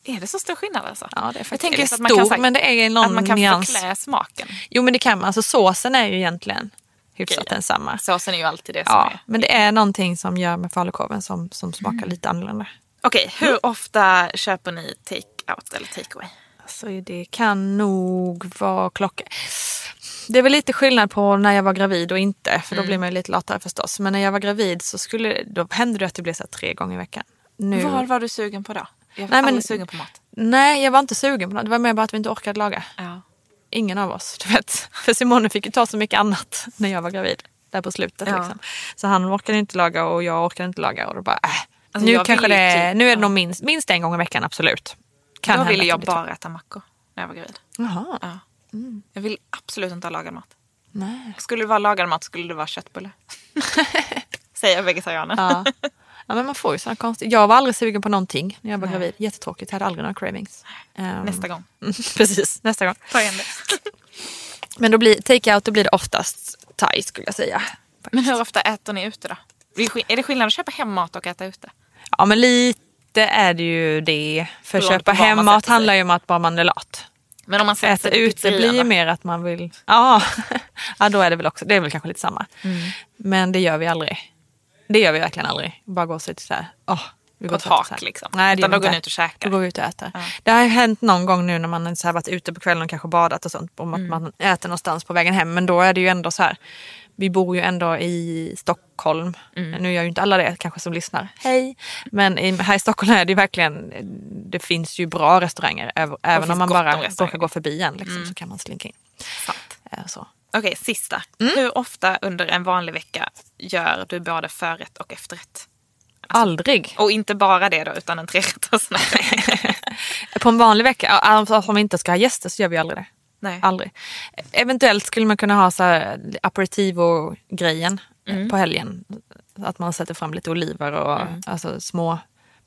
A: Är det så stor skillnad alltså?
B: ja det är
A: jag
B: faktiskt
A: tänker
B: är
A: så att man kan,
B: stor, men det är någon
A: att man kan
B: nyans.
A: förklä smaken.
B: Jo men det kan man, alltså såsen är ju egentligen hyfsat
A: ja.
B: densamma.
A: Såsen är ju alltid det som
B: Ja,
A: är.
B: men det är någonting som gör med falukorven som, som smakar lite annorlunda.
A: Okej, hur ofta köper ni take-out eller take-away?
B: Alltså det kan nog vara klockan... Det är väl lite skillnad på när jag var gravid och inte, för då blir man ju lite latare förstås. Men när jag var gravid så skulle, då hände det att det blev så tre gånger i veckan. Nu,
A: Vad var du sugen på då? Jag var
B: Nej, men-
A: sugen på mat.
B: Nej, jag var inte sugen på det. Det var mer bara att vi inte orkade laga.
A: Ja.
B: Ingen av oss, du vet. För Simone fick ju ta så mycket annat när jag var gravid. Där på slutet
A: Ja.
B: liksom. Så han orkade inte laga och jag orkade inte laga. Och då bara, äh.
A: Alltså,
B: nu kanske det,
A: typ-
B: nu är det nog minst, minst en gång i veckan, absolut. Kan
A: Då ville jag bara äta mackor när jag var gravid.
B: Jaha,
A: Ja. Jag vill absolut inte ha lagad mat.
B: nej.
A: Skulle det vara lagad mat skulle det vara köttbulle. Säger vegetarianen.
B: Ja. ja, men man får ju sådana konstiga... Jag var aldrig sugen på någonting när jag var
A: Nej.
B: gravid. Jättetråkigt, jag hade aldrig några cravings. Ehm,
A: Nästa gång.
B: mm, Precis, nästa gång.
A: Ta igen det.
B: Men då blir take-out, då blir det oftast thai skulle jag säga.
A: Men hur ofta äter ni ute då? Är det skillnad att köpa hem mat och äta ute?
B: Ja men lite är det ju det. För
A: Beroende
B: köpa hem mat handlar ju om att bara man är lat.
A: Men om man sätter
B: Äta ute blir mer att man vill... Ja, ja då är det väl också, det är väl kanske lite samma. Men det gör vi aldrig. Det gör vi verkligen aldrig. Bara gå och sitta så här, åh, vi
A: På
B: går här.
A: liksom.
B: Nej, det
A: Utan då går ni
B: inte.
A: ut och käkar.
B: Då går vi ut och äter. Det har ju hänt någon gång nu när man har så här varit ute på kvällen och kanske badat och sånt. Om att man äter någonstans på vägen hem. Men då är det ju ändå så här. Vi bor ju ändå i Stockholm. Nu gör ju inte alla det kanske som lyssnar. Hej! Men i, här i Stockholm är det verkligen, det finns ju bra restauranger. Även, om man bara råkar gå förbi en liksom, så kan man slinka in.
A: Sant.
B: Eh.
A: Okej, sista.
B: Mm.
A: Hur ofta under en vanlig vecka gör du både förrätt och efterrätt?
B: Aldrig.
A: Och inte bara det då, utan en trerätters.
B: På en vanlig vecka, alltså, om vi inte ska ha gäster så gör vi aldrig det.
A: Nej.
B: Aldrig. Eventuellt skulle man kunna ha så här aperitivo-grejen
A: Mm.
B: på helgen. Att man sätter fram lite oliver och alltså, små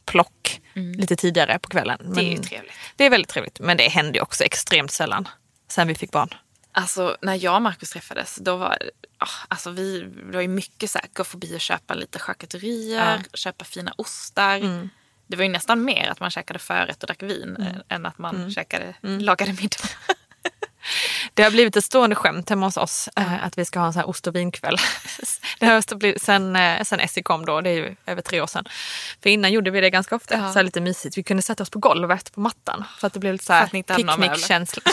B: plock lite tidigare på kvällen.
A: Mm. Det är ju
B: Men
A: trevligt.
B: Det är väldigt trevligt. Men det händer ju också extremt sällan sen vi fick barn.
A: Alltså när jag och Markus träffades, då var ah, alltså, vi, det var ju mycket så här, gå förbi och köpa lite charkuterier, köpa fina ostar.
B: Mm.
A: Det var ju nästan mer att man käkade förrätt och drack vin
B: Mm.
A: eh, än att man käkade, lagade middag.
B: Det har blivit ett stående skämt hemma hos oss eh, att vi ska ha en sån här ost och vinkväll. det har blivit, sen, eh, sen Essie kom då, det är ju över tre år sedan. För innan gjorde vi det ganska ofta,
A: Ja.
B: så lite mysigt. Vi kunde sätta oss på golvet på mattan för att det blev lite så här picknickkänsla.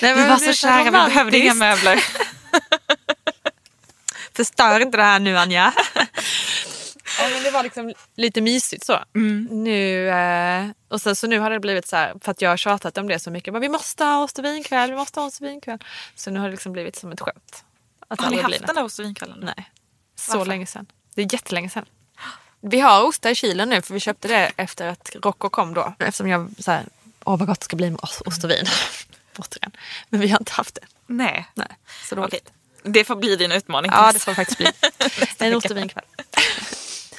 B: Nej,
A: Vi var så
B: är
A: kära, vi behövde inga möbler.
B: Förstör inte det här nu Anja. Ja, men det var liksom lite mysigt så. Nu, eh, och sen, så nu har det blivit så här, för att jag har tjatat om det så mycket. Bara, vi måste ha och vinkväll, vi måste ha och vinkväll. Så nu har det liksom blivit som ett skämt. Att
A: Har ni haft den där ost och vinkvällen?
B: Nej, så
A: Varför?
B: länge sedan. Det är jättelänge sedan. Vi har ostar i kylen nu för vi köpte det efter att Rocco kom då. Eftersom jag så här, åh vad gott det ska bli med ost och vin. Återigen. Men vi har inte haft det.
A: Nej.
B: Nej, så då
A: Okej. Det får bli din utmaning.
B: Ja, det får faktiskt bli. en ost och vinkväll.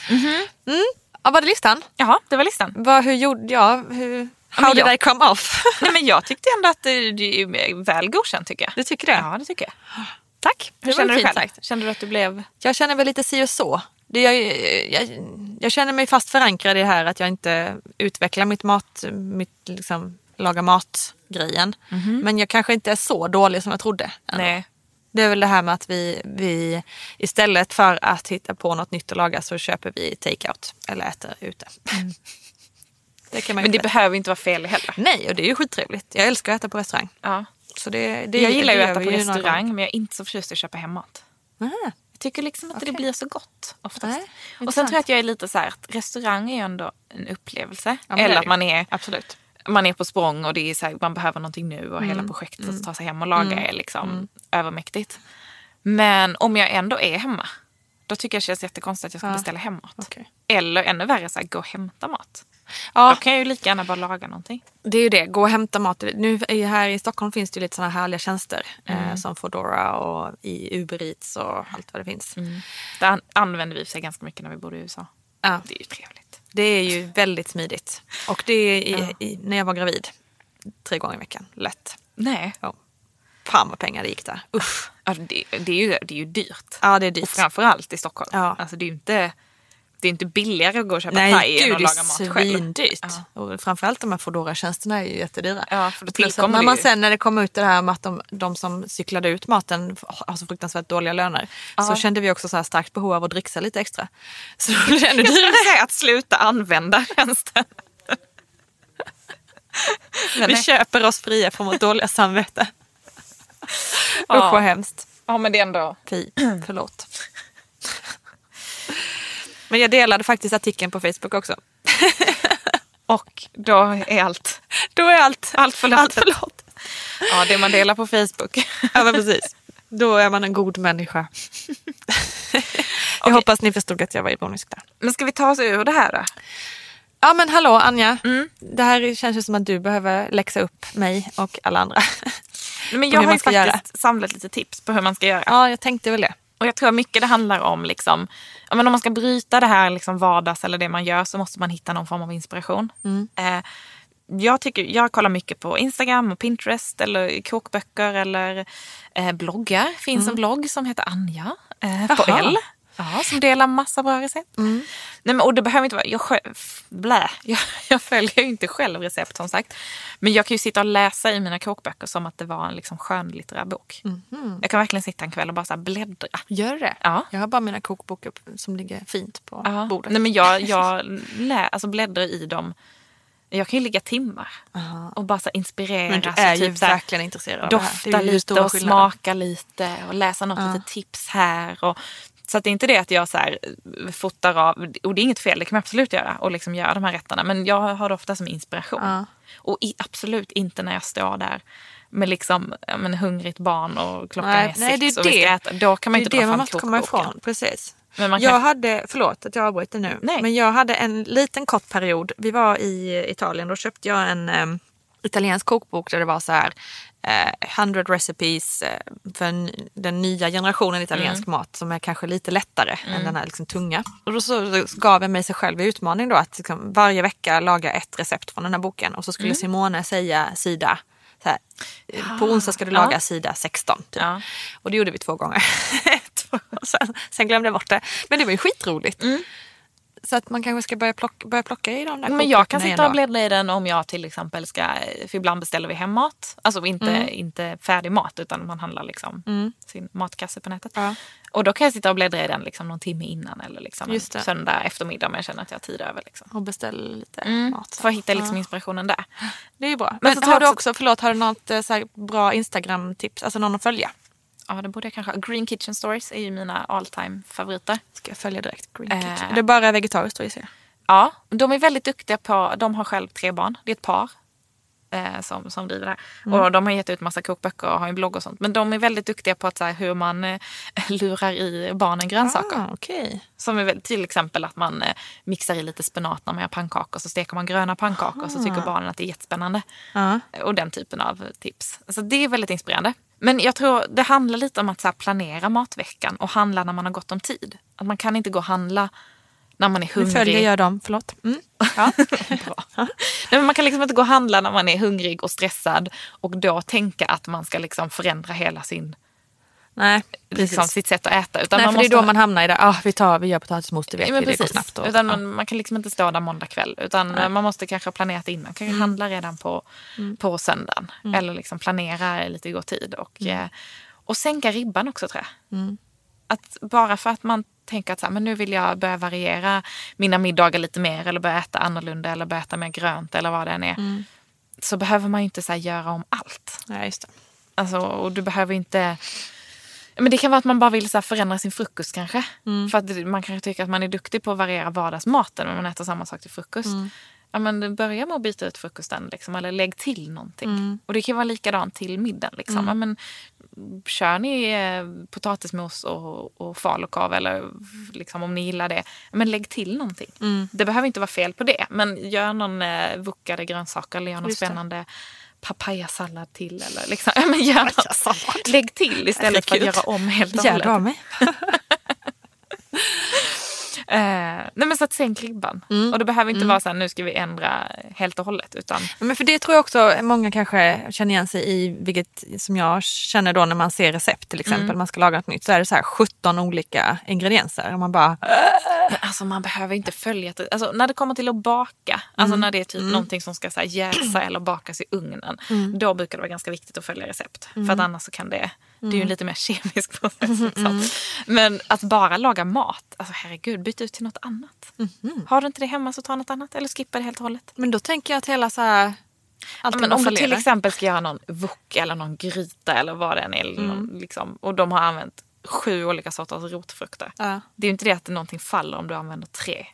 B: Mm. Ja, var det listan?
A: Jaha, det var listan.
B: Vad, hur gjorde jag? Hur, how did
A: jag-
B: I come off?
A: Nej, men jag tyckte ändå att det, det är väl godkänt tycker jag.
B: Du tycker det?
A: Ja, det tycker jag.
B: Tack.
A: Hur
B: var
A: känner du själv?
B: sagt.
A: Kände du att du blev...
B: Jag känner väl lite si och så. Det jag, jag, jag känner mig fast förankrad i det här att jag inte utvecklar mitt mat, mitt liksom, laga mat-grejen. Men jag kanske inte är så dålig som jag trodde. ändå.
A: Nej.
B: Det är väl det här med att vi, vi istället för att hitta på något nytt att laga så köper vi takeout eller äter ute. Det man ju
A: Men det
B: inte-
A: behöver inte vara fel heller.
B: Nej, och det är ju skittrevligt. Jag älskar att äta på restaurang.
A: Ja.
B: Så det, det,
A: jag gillar ju
B: det
A: att äta på restaurang men jag är inte så förtjust i att köpa hem mat.
B: Ah,
A: Jag tycker liksom inte det
B: Okej.
A: blir så gott oftast.
B: Nej,
A: och sen tror jag att jag är lite så här att restaurang är ju ändå en upplevelse.
B: Ja, det
A: Eller
B: det
A: att man är,
B: Absolut.
A: Man är på språng och det är så här, man behöver någonting nu och
B: Mm.
A: hela projektet att ta sig hem och laga är liksom övermäktigt. Men om jag ändå är hemma då tycker jag det känns jättekonstigt att jag ska
B: Ja.
A: beställa hem mat.
B: Okej.
A: Eller ännu värre, så här, gå och hämta mat.
B: Ja,
A: Då kan jag ju lika gärna bara laga någonting.
B: det är ju det. Gå och hämta mat. Nu är- här i Stockholm finns det ju lite sådana härliga tjänster.
A: Mm.
B: Eh, som Foodora och i Uber Eats och allt vad det finns.
A: Det an- använder vi för sig ganska mycket när vi bodde i USA.
B: Ja,
A: Det är ju trevligt.
B: Det är ju väldigt smidigt. Och det är i, i, när jag var gravid. Tre gånger i veckan. Lätt.
A: Nej.
B: Ja. Fan vad pengar det gick där. Usch.
A: Ja, det, det, är ju, det är ju dyrt.
B: Ja, det är
A: Och
B: dyrt.
A: framförallt i Stockholm.
B: Ja.
A: Alltså, det är ju inte, det är inte billigare att gå och köpa
B: Nej,
A: thai än
B: gud,
A: att
B: det
A: laga mat
B: är
A: själv.
B: svindyrt.
A: Ja.
B: Och framförallt de här Foodora-tjänsterna är ju jättedyra.
A: Ja, för då
B: att
A: tillkommer
B: när
A: det
B: man
A: ju-
B: sen när det kom ut det här med att de, de som cyklade ut maten har så fruktansvärt dåliga löner. Så kände vi också så starkt behov av att dricksa lite extra. Så då blev det ännu
A: Jag
B: dyrare.
A: säga att sluta använda tjänsten.
B: Vi
A: nej.
B: köper oss fria från vårt dåliga samvete.
A: Ja.
B: Usch vad hemskt.
A: Ja, men det är ändå...
B: Fy, förlåt. Men jag delade faktiskt artikeln på Facebook också.
A: Och då är allt,
B: Då är allt,
A: allt förlåtet.
B: allt förlåtet.
A: Ja, det man delar på Facebook.
B: Ja men precis. Då är man en god människa. Jag hoppas ni förstod att jag var ironisk där.
A: Men ska vi ta oss ur det här då?
B: Ja men hallå Anja. Det här känns ju som att du behöver läxa upp mig och alla andra.
A: Men jag har ju faktiskt samlat lite tips på hur man ska göra.
B: Ja jag tänkte väl det.
A: Och jag tror mycket det handlar om liksom, ja, men om man ska bryta det här liksom vardags eller det man gör så måste man hitta någon form av inspiration. Eh, jag, tycker, jag kollar mycket på Instagram och Pinterest eller kokböcker eller eh, bloggar. Det finns en blogg som heter Anja eh, på. L. Ja, som delar massa bra recept. Nej, men, och det behöver inte vara, jag, själv, blä, jag, jag följer ju inte själv recept som sagt. Men jag kan ju sitta och läsa i mina kokböcker som att det var en liksom skönlitterär bok. Jag kan verkligen sitta en kväll och bara så bläddra.
B: Gör det?
A: Ja.
B: Jag har bara mina kokböcker som ligger fint på
A: Ja.
B: bordet.
A: Nej, men jag, jag lä, alltså bläddrar i dem. Jag kan ju ligga timmar och bara så inspireras.
B: Men du är ju
A: typ så här
B: verkligen intresserad av det här.
A: Dofta
B: ju
A: lite och
B: skillnader.
A: smaka lite och läsa något litet tips här. Och, så att det är inte det att jag så här, eh, fotar av, och det är inget fel, det kan man absolut göra och liksom göra de här rätterna. Men jag har det ofta som inspiration.
B: Ja.
A: Och i, absolut inte när jag står där med liksom, men hungrigt barn och klockan
B: Nej,
A: är sex
B: nej, det är
A: och vi ska
B: det.
A: äta. Då kan man
B: det
A: inte dra
B: det
A: fram
B: man måste komma ifrån. Precis.
A: Men man
B: jag
A: kan-
B: hade, förlåt att jag avbryter nu,
A: Nej.
B: men jag hade en liten kort period. Vi var i Italien, då köpte jag en em, italiensk kokbok där det var så här eh, 100 recipes eh, för den nya generationen italiensk mat som är kanske lite lättare än den här liksom tunga. Och då så, gav jag mig sig själv i utmaning då att liksom, varje vecka laga ett recept från den här boken och så skulle Simone säga sida så här, på onsdag ska du laga
A: Ja.
B: sida 16. Typ.
A: Ja.
B: Och det gjorde vi två gånger. Sen, sen glömde jag bort det. Men det var ju skitroligt. Så att man kanske ska börja plocka, börja plocka i de där
A: Men jag kan sitta och bläddra i den om jag till exempel ska, för ibland beställer vi hem mat. Alltså inte,
B: Mm.
A: inte färdig mat utan man handlar liksom sin matkasse på nätet.
B: Ja.
A: Och då kan jag sitta och bläddra i den liksom någon timme innan eller liksom en söndag eftermiddag om jag känner att jag har tid över. Liksom.
B: Och beställa lite
A: Mm.
B: mat.
A: För att hitta liksom inspirationen där.
B: Det är ju bra. Men,
A: Men har
B: du också, förlåt, har du något eh, så bra Instagram-tips? Alltså någon att följa?
A: Ja, det borde jag kanske ha. Green Kitchen Stories är ju mina all time favoriter.
B: Ska jag följa direkt. Green
A: Eh.
B: Kitchen. Det är bara vegetariskt då gissar jag.
A: Ja, de är väldigt duktiga på, de har själv tre barn. Det är ett par eh, som, som driver det här. Och de har gett ut massa kokböcker och har en blogg och sånt. Men de är väldigt duktiga på att, så här, hur man eh, lurar i barnen grönsaker.
B: Ah, okej.
A: Som är till exempel att man eh, mixar i lite spenat när man gör pannkakor. Så steker man gröna pannkakor så tycker barnen att det är jättespännande.
B: Ja.
A: Och den typen av tips. Så det är väldigt inspirerande. Men jag tror det handlar lite om att så planera matveckan och handla när man har gott om tid. Att man kan inte gå och handla när man är
B: Nu
A: hungrig.
B: följer jag dem, förlåt. Mm. Ja.
A: Bra. Nej, men man kan liksom inte gå och handla när man är hungrig och stressad och då tänka att man ska liksom förändra hela sin,
B: Nej,
A: liksom, sitt sätt att äta. Utan
B: Nej,
A: man
B: för det är
A: måste
B: då man hamnar i det. Ah, vi, tar, vi gör potatismos, det vet
A: Ja,
B: vi, det går snabbt. Och,
A: utan
B: ja.
A: man, man kan liksom inte stå där måndag kväll. Utan
B: Nej. Mm.
A: man måste kanske ha planerat innan. Kanske handla redan på, på söndagen. Eller liksom planera lite i god tid. Och,
B: Mm.
A: eh, och sänka ribban också tror jag. Att bara för att man tänker att så här, men nu vill jag börja variera mina middagar lite mer. Eller börja äta annorlunda. Eller börja äta mer grönt. Eller vad det än är.
B: Mm.
A: Så behöver man ju inte så här, göra om allt.
B: Ja, just det.
A: Alltså, och du behöver inte... Men det kan vara att man bara vill så förändra sin frukost kanske. För att man kanske tycker att man är duktig på att variera vardagsmaten men man äter samma sak till frukost. Ja, men börja med att byta ut frukosten liksom, eller lägg till någonting. Och det kan vara likadant till middagen. Liksom. Ja, men, kör ni eh, potatismos och, och falukorv eller liksom, om ni gillar det, men lägg till någonting. Det behöver inte vara fel på det men gör någon eh, vuckade grönsaker eller gör något
B: Just det.
A: Papayasallad till. Eller liksom, ja, men något. Lägg till istället för att göra om helt och hållet. Eh, nej men så att sänk ribban.
B: Mm.
A: Och det behöver inte vara så här, nu ska vi ändra helt och hållet. Utan
B: Men för det tror jag också många kanske känner igen sig i, vilket som jag känner då när man ser recept till exempel, man ska laga något nytt, så är det så här 17 olika ingredienser. Och man bara,
A: Men alltså man behöver inte följa det. Alltså när det kommer till att baka, alltså
B: Mm.
A: när det är typ någonting som ska så här, jäsa eller bakas i ugnen.
B: Mm.
A: Då brukar det vara ganska viktigt att följa recept. För att annars så kan det, det är ju en lite mer kemisk process. Liksom. Men att bara laga mat, alltså herregud, byt ut till något annat. Har du inte det hemma så ta något annat eller skippa det helt och hållet.
B: men då tänker jag att hela så här,
A: Ja,
B: allting
A: men om du till exempel ska göra någon wok eller någon gryta eller vad det än är.
B: Mm.
A: Någon, liksom, och de har använt sju olika sorters rotfrukter.
B: Ja.
A: Det är ju inte det att någonting faller om du använder tre.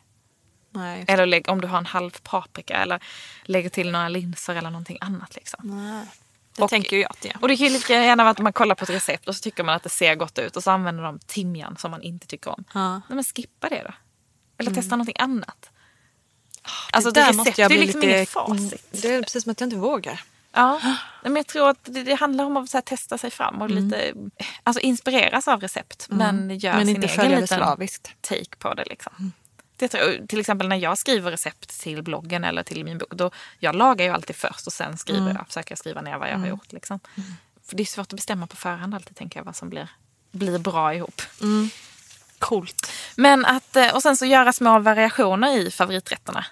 B: Nej.
A: Eller om du har en halv paprika eller lägger till några linser eller någonting annat. Liksom.
B: Nej. Det
A: Och-
B: tänker ju jag att det är.
A: Och det kan ju lika gärna vara att man kollar på ett recept och så tycker man att det ser gott ut och så använder de timjan som man inte tycker om.
B: Ja. Mm.
A: Nej, men skippa det då. Eller testa någonting annat. Alltså
B: det
A: det
B: där
A: recept
B: måste jag
A: är
B: bli
A: liksom
B: lite...
A: inget facit.
B: Det är precis som att jag inte vågar.
A: Ja, men jag tror att det, det handlar om att här, testa sig fram och lite, alltså inspireras av recept men gör
B: Men
A: sin
B: inte
A: egen
B: det
A: liten
B: slaviskt.
A: take på det. Liksom. Det tror jag, till exempel när jag skriver recept till bloggen eller till min bok, då, jag lagar ju alltid först och sen skriver jag, försöker skriva ner vad jag har gjort. Liksom. För det är svårt att bestämma på förhand alltid, tänker jag, vad som blir, blir bra ihop.
B: Coolt.
A: Men att, eh, och sen så göra små variationer i favoriträtterna.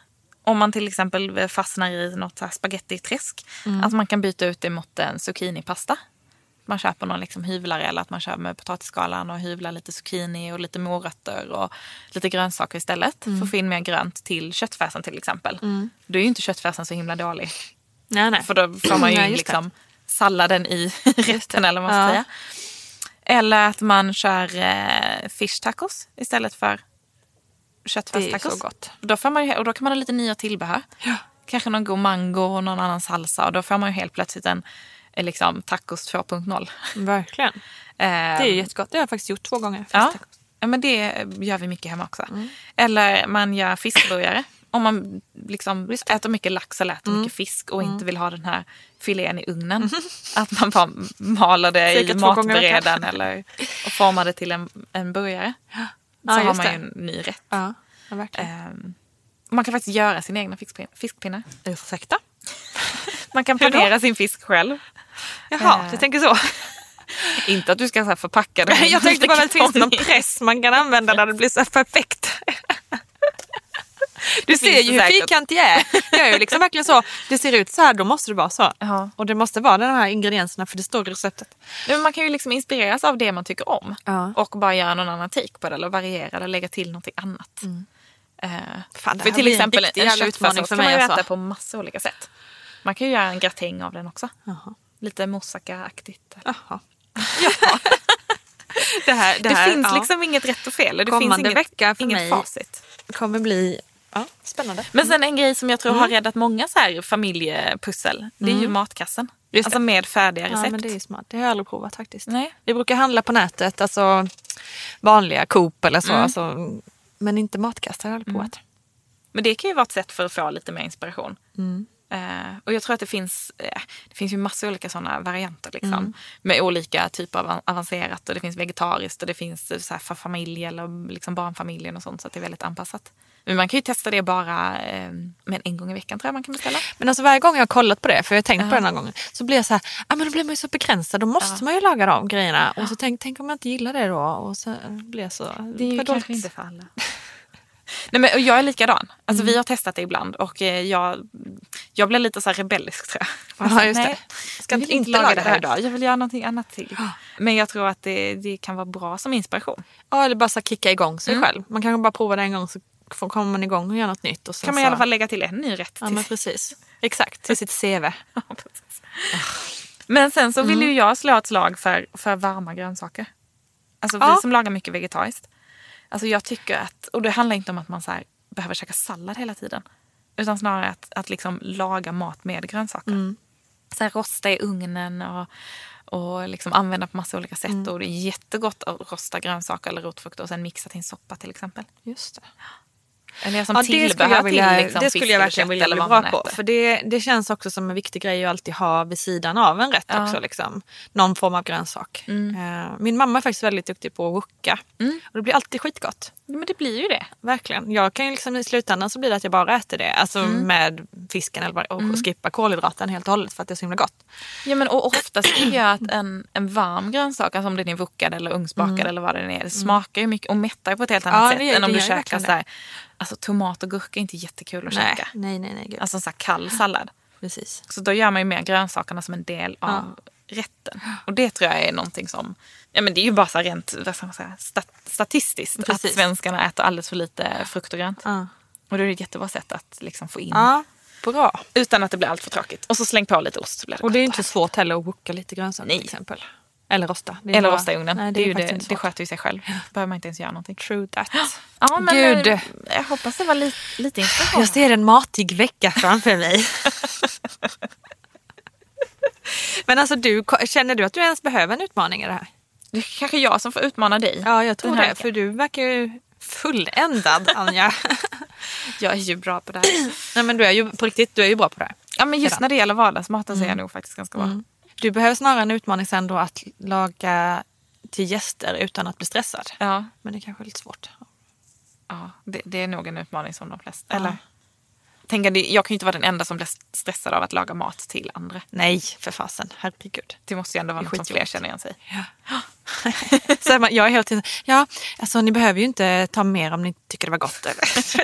A: Om man till exempel fastnar i något spagettiträsk. Att man kan byta ut det mot en zucchinipasta. Man köper någon liksom hyvlare eller att man kör med potatisskalan och hyvlar lite zucchini och lite morötter och lite grönsaker istället. För att få in mer grönt till köttfärsen till exempel. Då är ju inte köttfärsen så himla dålig.
B: Nej, nej.
A: För då får man ju
B: Nej,
A: in
B: just det.
A: liksom salladen i rätten eller vad man ska
B: Ja.
A: säga. Eller att man kör eh, fish tacos istället för
B: Det är
A: köttfärstacos.
B: så gott.
A: Då, får man ju, och då kan man ha lite nya tillbehör. Kanske någon god mango och någon annan salsa. Och då får man ju helt plötsligt en liksom, tacos 2.0.
B: Verkligen.
A: Eh,
B: Det är jättegott. Det har jag faktiskt gjort två gånger.
A: Ja. Ja, men det gör vi mycket hemma också. Eller man gör fiskburgare. Om man liksom äter mycket lax eller äter mycket fisk och inte vill ha den här filén i ugnen. Att man bara maler det
B: Cirka
A: i matberedaren eller och formar det till en, en burgare.
B: Ja,
A: så har
B: just
A: man ju en ny rätt.
B: Ja, ja verkligen.
A: Ehm, man kan faktiskt göra sina egna fiskpin- fiskpinnar.
B: Ursäkta?
A: Man kan planera sin fisk själv.
B: Jaha,
A: Eh.
B: du tänker så.
A: Inte att du ska så här förpacka den. i
B: Jag tänkte bara att det finns någon press man kan använda där det blir så här perfekt. Du
A: finns
B: ser
A: det
B: ju hur fyrkantig jag är. Jag är ju liksom verkligen så. Det ser ut så här, då måste det vara så.
A: Ja.
B: Och det måste vara de här ingredienserna för det står i receptet.
A: Men man kan ju liksom inspireras av det man tycker om.
B: Ja.
A: Och bara göra någon annan take på det. Eller variera eller lägga till någonting annat. Eh,
B: Fan, det
A: för till
B: en
A: exempel en
B: utmaning
A: köttfärssås kan man ju äta på massa olika sätt. Man kan ju göra en gratäng av den också.
B: Jaha.
A: Lite moussaka-aktigt.
B: Jaha. Det, här,
A: Det,
B: här,
A: finns
B: ja,
A: liksom inget rätt och fel. Det finns
B: Kommande
A: inget,
B: vecka för
A: inget
B: mig.
A: facit.
B: kommer bli ja, spännande.
A: Men sen en grej som jag tror har
B: Mm.
A: räddat många så här familjepussel. Det är ju matkassen.
B: Just
A: Alltså
B: det.
A: med färdiga recept.
B: Ja, men det är smart. Det har jag aldrig provat faktiskt.
A: Nej.
B: Vi brukar handla på nätet, alltså vanliga Coop eller så.
A: Mm.
B: Alltså, men inte matkast har jag aldrig provat.
A: Men det kan ju vara ett sätt för att få lite mer inspiration.
B: Mm.
A: Eh, och jag tror att det finns, eh, det finns ju massor olika sådana varianter. Liksom,
B: Mm.
A: Med olika typer av av- avancerat. Och det finns vegetariskt och det finns eh, så för familj eller liksom barnfamiljen och sånt. Så att det är väldigt anpassat. Men man kan ju testa det bara eh, men en gång i veckan tror jag man kan beställa.
B: Men alltså varje gång jag har kollat på det, för jag har tänkt på
A: Ja.
B: det någon gång, så blir jag så här, ah, men då blir man ju så begränsad, då måste man ju laga de grejerna. Och så tänk, tänk om jag inte gillar det då? Och så blir jag så...
A: Det är ju kanske
B: dåligt.
A: inte för alla. Nej, men jag är likadan. Alltså, Vi har testat det ibland och eh, jag, jag blir lite så rebellisk tror jag.
B: Ja, just.
A: Nej,
B: Ska
A: jag vill
B: inte
A: inte
B: laga det
A: här idag. Jag vill göra någonting annat till. Men jag tror att det, det kan vara bra som inspiration.
B: Ja, eller bara så kicka igång sig
A: Mm.
B: själv. Man kanske bara provar det en gång så kommer man igång och gör något nytt. Och
A: kan man i alla fall lägga till en ny rätt.
B: Ja, men precis. Exakt, till sitt CV.
A: Ja. Men sen så vill
B: Mm.
A: ju jag slå ett slag för, för varma grönsaker. Alltså
B: Ja.
A: vi som lagar mycket vegetariskt. Alltså jag tycker att, och det handlar inte om att man så behöver käka sallad hela tiden. Utan snarare att, att liksom laga mat med grönsaker.
B: Mm.
A: Så här, rosta i ugnen och, och liksom använda på massa olika sätt.
B: Mm.
A: Och det är jättegott att rosta grönsaker eller rotfrukter och sen mixa till en soppa till exempel.
B: Just det.
A: Eller som
B: Ja, det skulle jag, vilja,
A: till liksom,
B: det skulle jag verkligen vilja bli bra på.
A: äter.
B: För det, det känns också som en viktig grej att alltid ha vid sidan av en rätt
A: Ja.
B: också. Liksom. Någon form av grönsak. Eh, Min mamma är faktiskt väldigt duktig på att wokka. Och det blir alltid skitgott.
A: Ja, men det blir ju det.
B: Verkligen. Jag kan ju liksom i slutändan så blir det att jag bara äter det. Alltså med fisken eller vad, och skippar kolhydraten helt och hållet för att det är så himla gott.
A: Ja, men och oftast tycker jag att en, en varm grönsak, alltså om den är wokad eller ugnsbakad eller vad den är, det smakar ju mycket och mättar på ett helt annat
B: Ja,
A: sätt
B: gör-
A: än om du käkar
B: verkligen
A: så här, alltså tomat och gurka är inte jättekul att
B: Nej,
A: käka.
B: nej, nej. nej gud.
A: Alltså så här kall sallad.
B: Precis.
A: Så då gör man ju mer grönsakerna som en del av rätten. Och det tror jag är någonting som, ja men det är ju bara så rent vad ska man säga, stat, statistiskt
B: Precis.
A: att svenskarna äter alldeles för lite frukt och grönt.
B: Ja.
A: Och då är det ett jättebra sätt att liksom få in
B: ja, bra.
A: utan att det blir allt för tråkigt. Och så släng på lite ost så blir det
B: Och det är ju inte svårt heller att wokka lite grönsaker
A: Nej.
B: till exempel. Eller rosta. Det är
A: Eller
B: bara-
A: rosta i ugnen.
B: Nej,
A: det, är det,
B: inte
A: det
B: svårt.
A: sköter ju sig själv. behöver man inte ens göra någonting.
B: True that.
A: Ja, men
B: Gud.
A: eh, jag hoppas det var lite, lite inspiration.
B: Jag ser en matig vecka framför mig. Men alltså du, känner du att du ens behöver en utmaning i det här?
A: Det är kanske jag som får utmana dig.
B: Ja, jag tror det. För du verkar ju fulländad, Anja.
A: Jag är ju bra på det här.
B: Nej, men du är ju på riktigt, du är ju bra på det här.
A: Ja, men just
B: Redan.
A: när det gäller vardagsmaten så är jag nog faktiskt ganska bra.
B: Du behöver snarare en utmaning sen då att laga till gäster utan att bli stressad.
A: Ja,
B: Men det kanske är lite svårt.
A: ja det, det är nog en utmaning som de flesta. Eller, tänk att det, jag kan ju inte vara den enda som blir stressad av att laga mat till andra.
B: Nej, för fasen. Herregud.
A: Det måste ju ändå vara något som fler känner igen sig
B: Så är man, jag är hela tiden ja, alltså ni behöver ju inte ta mer om ni tycker det var gott. Eller? Så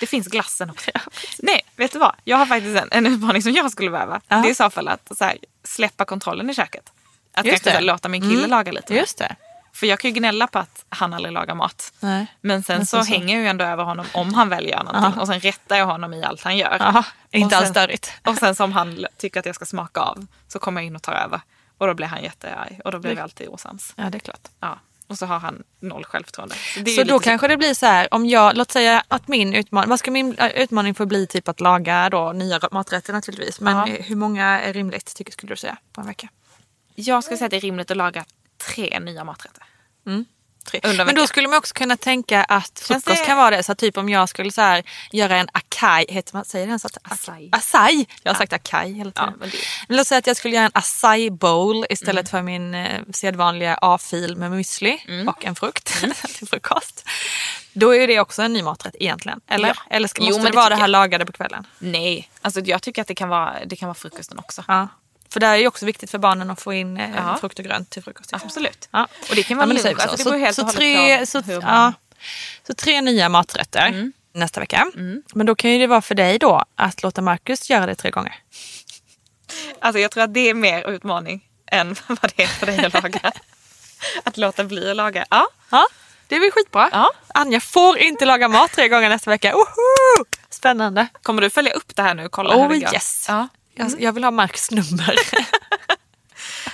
B: det.
A: Finns glassen också. Nej, vet du vad? Jag har faktiskt en, en utmaning som jag skulle behöva.
B: Ja.
A: Det är i så fall att så här, släppa kontrollen i köket. Att
B: Just
A: kanske så
B: det.
A: låta min kille
B: Mm.
A: laga lite.
B: Just det.
A: För jag kan ju gnälla på att han aldrig lagar mat.
B: Nej.
A: Men sen så,
B: sen så-
A: hänger jag ju ändå över honom om han väl gör någonting.
B: Ja.
A: Och sen rättar jag honom i allt han gör.
B: Jaha, inte
A: Och
B: alls
A: sen-
B: störigt.
A: Och sen som han tycker att jag ska smaka av så kommer jag in och tar över. Och då blir han jättearg och då blir vi alltid osams.
B: Ja, det är klart.
A: Ja. Och så har han noll självförtroende. Så,
B: Så då kanske det blir så här, om jag, låt säga att min utmaning, vad ska min äh, utmaning få bli? Typ att laga då nya maträtter naturligtvis. Men
A: Ja.
B: hur många är rimligt tycker skulle du säga på en vecka?
A: Jag skulle säga att det är rimligt att laga tre nya maträtter. En
B: Men då skulle man också kunna tänka att frukost kan vara det. Så typ om jag skulle så här, göra en acai, heter man, säger ens att?
A: Acai.
B: Acai! Jag har sagt acai hela
A: Ja,
B: tiden.
A: men det-
B: Men låt säga att jag skulle göra en acai bowl istället
A: Mm.
B: för min eh, sedvanliga A-fil med müsli
A: Mm.
B: och en frukt till frukost. Då är det också en ny maträtt egentligen. Eller,
A: Ja.
B: eller ska,
A: Jo,
B: måste
A: men
B: det vara det här
A: jag.
B: lagade på kvällen?
A: Nej, alltså jag tycker att det kan vara, det kan vara frukosten också.
B: Ja. För det är ju också viktigt för barnen att få in eh,
A: Ja.
B: frukt och grönt till frukost.
A: Absolut.
B: Ja.
A: Och det kan vara
B: vi så.
A: Alltså, det beror helt
B: så,
A: och
B: så, tre, så, ja, så tre nya maträtter
A: Mm.
B: nästa vecka. Men då kan ju det vara för dig då att låta Marcus göra det tre gånger.
A: Alltså jag tror att det är mer utmaning än vad det är för dig att laga. att låta bli att laga. Ja,
B: Ja, det är väl skitbra.
A: Ja.
B: Anja får inte laga mat tre gånger nästa vecka. Woho! Spännande.
A: kommer du följa upp det här nu? Kolla
B: Oh,
A: hur det går?
B: yes.
A: Ja.
B: Jag, jag vill ha Marcus nummer.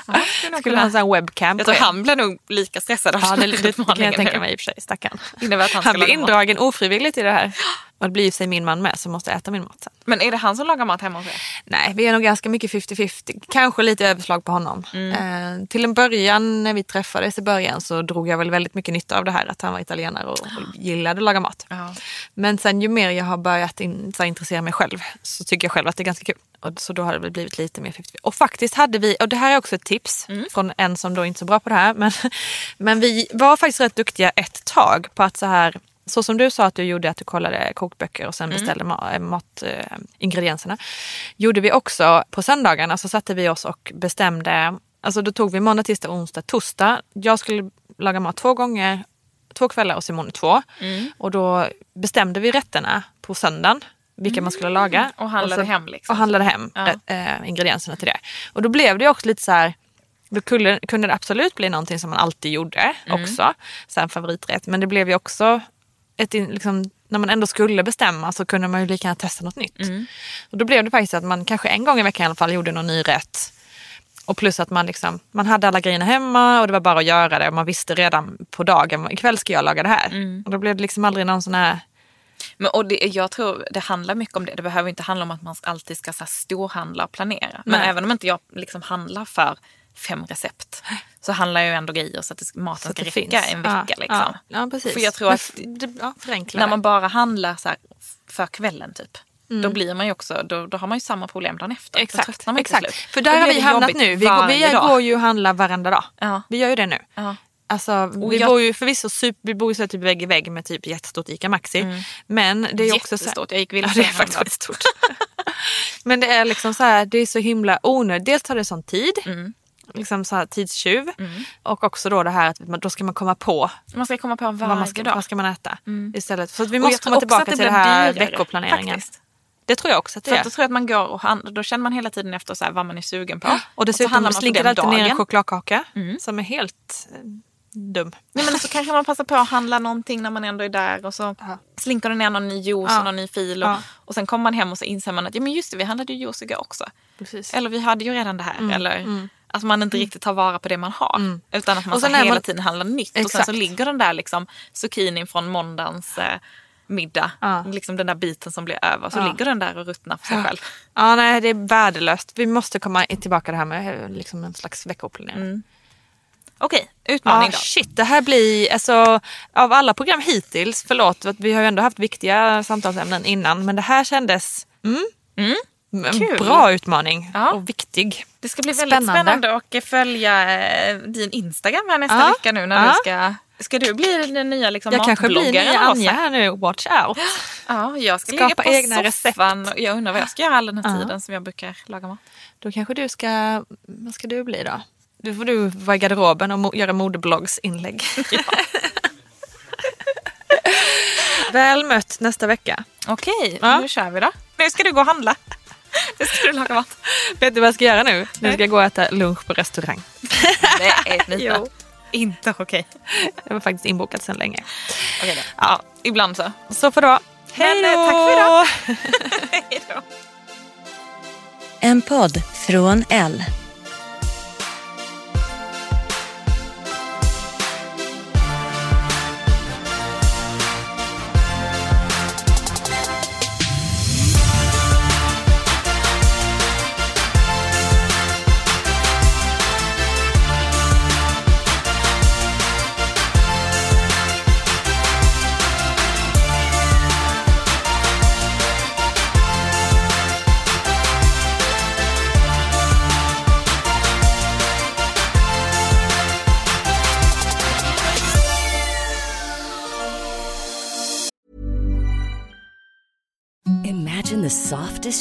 A: skulle
B: Skulle ha en sån webcam
A: Jag tror han blir nog lika stressad av
B: Ja, det,
A: den
B: det kan jag tänka mig i och för sig, stackarn.
A: Att han,
B: Han blir
A: laga mat.
B: indragen ofrivilligt i det här. Och det blir ju sig min man med som måste äta min mat sen.
A: Men är det han som lagar mat hemma hos er?
B: Nej, vi är nog ganska mycket 50-50. Kanske lite överslag på honom.
A: Mm.
B: Eh, till en början när vi träffades i början så drog jag väl väldigt mycket nytta av det här att han var italienare och, och gillade att laga mat.
A: Ja.
B: Men sen ju mer jag har börjat in, så intressera mig själv så tycker jag själv att det är ganska kul. Och, så då har det blivit lite mer 50 Och faktiskt hade vi, och det här är också ett tips från en som då inte är så bra på det här. Men, men vi var faktiskt rätt duktiga ett tag på att så här så som du sa att du gjorde, att du kollade kokböcker och sen beställde ma- mat, eh. Gjorde vi också på söndagarna så satte vi oss och bestämde, alltså då tog vi måndag, tisdag, onsdag, torsdag. Jag skulle laga mat två gånger, två kvällar och Simone två. Och då bestämde vi rätterna på söndagen, vilka man skulle laga.
A: Och handlade
B: så-
A: hem liksom.
B: Och handlade hem
A: Ja.
B: eh, ingredienserna till det. Och då blev det också lite så här, då kunde, kunde det absolut bli någonting som man alltid gjorde också. Så en favoriträtt. Men det blev ju också ett, liksom, när man ändå skulle bestämma så kunde man ju lika gärna testa något nytt. Och då blev det faktiskt att man kanske en gång i veckan i alla fall gjorde någon ny rätt. Och plus att man, liksom, man hade alla grejerna hemma och det var bara att göra det. Och man visste redan på dagen, ikväll ska jag laga det här. Och då blev det liksom aldrig någon sån här...
A: Men, och det, jag tror det handlar mycket om det. Det behöver inte handla om att man alltid ska så här, storhandla och planera. Men
B: Nej.
A: även om inte jag liksom handlar för fem recept så handlar ju ändå grejer så att det, maten
B: Så
A: ska räcka
B: finns.
A: en vecka.
B: Ja,
A: liksom.
B: ja, ja, precis.
A: För jag tror att
B: ja,
A: när man bara handlar så här för kvällen typ.
B: Mm.
A: Då blir man också, då, då har man ju samma problem dagen efter.
B: Exakt, exakt. För där har vi hamnat nu. Vi, går, vi går ju och handlar varenda dag.
A: Ja.
B: Vi gör ju det nu.
A: Ja.
B: Alltså, vi
A: jag-
B: bor ju förvisso super, vi bor ju så typ vägg i vägg med typ jättestort ICA Maxi. Men det är ju också så här.
A: Jag gick
B: Ja,
A: vilse
B: det är faktiskt stort. Men det är liksom så här, det är så himla onödigt. Dels tar det sån tid.
A: Mm.
B: Liksom så här tidstjuv. Och också då det här att då ska man komma på
A: Man ska komma på varje
B: vad man ska,
A: dag. Mm.
B: vad ska man äta. Istället. Så vi
A: Och
B: måste komma tillbaka till det här
A: dyrare,
B: veckoplaneringen.
A: faktiskt.
B: Det tror jag också att det
A: För
B: är.
A: då tror jag att man går och handlar, då känner man hela tiden efter så här vad man är sugen på.
B: Och
A: så
B: dessutom
A: för
B: slinker
A: den
B: det alltid ner en chokladkaka som är helt dum.
A: Nej, men så kanske man passar på att handla någonting när man ändå är där och så slinker det ner någon ny juice
B: Ja.
A: och någon ny fil. Och,
B: Ja.
A: och sen kommer man hem och så inser man att ja, men just det, vi handlade ju juice igår också.
B: Precis.
A: Eller vi hade ju redan det här.
B: Mm,
A: Eller att man inte riktigt tar vara på det man har. Utan att man
B: Och
A: så
B: sen
A: hela
B: man-
A: tiden handlar nytt. Och sen
B: Exakt.
A: så ligger den där liksom zucchinin från måndagens eh, middag.
B: Ja.
A: Liksom den där biten som blir över. Så
B: Ja.
A: ligger den där och ruttnar för sig själv.
B: Ja, nej, det är värdelöst. Vi måste komma tillbaka det här med eh, liksom en slags veckoplanering.
A: Okej, utmaning då.
B: shit, det här blir, alltså av alla program hittills, förlåt, vi har ju ändå haft viktiga samtalsämnen innan, men det här kändes mm, en
A: Kul.
B: bra utmaning
A: Ja.
B: och viktig.
A: Det ska bli väldigt
B: Spännande.
A: att följa eh, din Instagram här nästa
B: Ja.
A: vecka nu när
B: Ja.
A: du ska... Ska du bli den nya liksom,
B: Jag kanske blir
A: matbloggaren
B: nya Anja
A: här?
B: nu, watch out.
A: Ja, jag ska
B: Skapa
A: ligga på
B: egna
A: soffan. och Jag undrar vad jag ska göra all den här tiden som jag brukar laga mat.
B: Då kanske du ska, vad ska du bli då? Då får du vara i garderoben och mo- göra modeblogginlägg. Väl mött nästa vecka.
A: Okej,
B: Ja.
A: nu kör vi då. Nu ska du gå och handla. Nu ska du laga mat.
B: Vet du vad jag ska göra nu? Nu ska jag gå och äta lunch på restaurang.
A: Det är ett nytt.
B: Jo.
A: Inte okej.
B: Jag var faktiskt inbokat sedan länge.
A: Okej då. Ja, ibland så.
B: Så får det vara. Hej då!
A: tack för idag. Hej då.
C: En podd från L.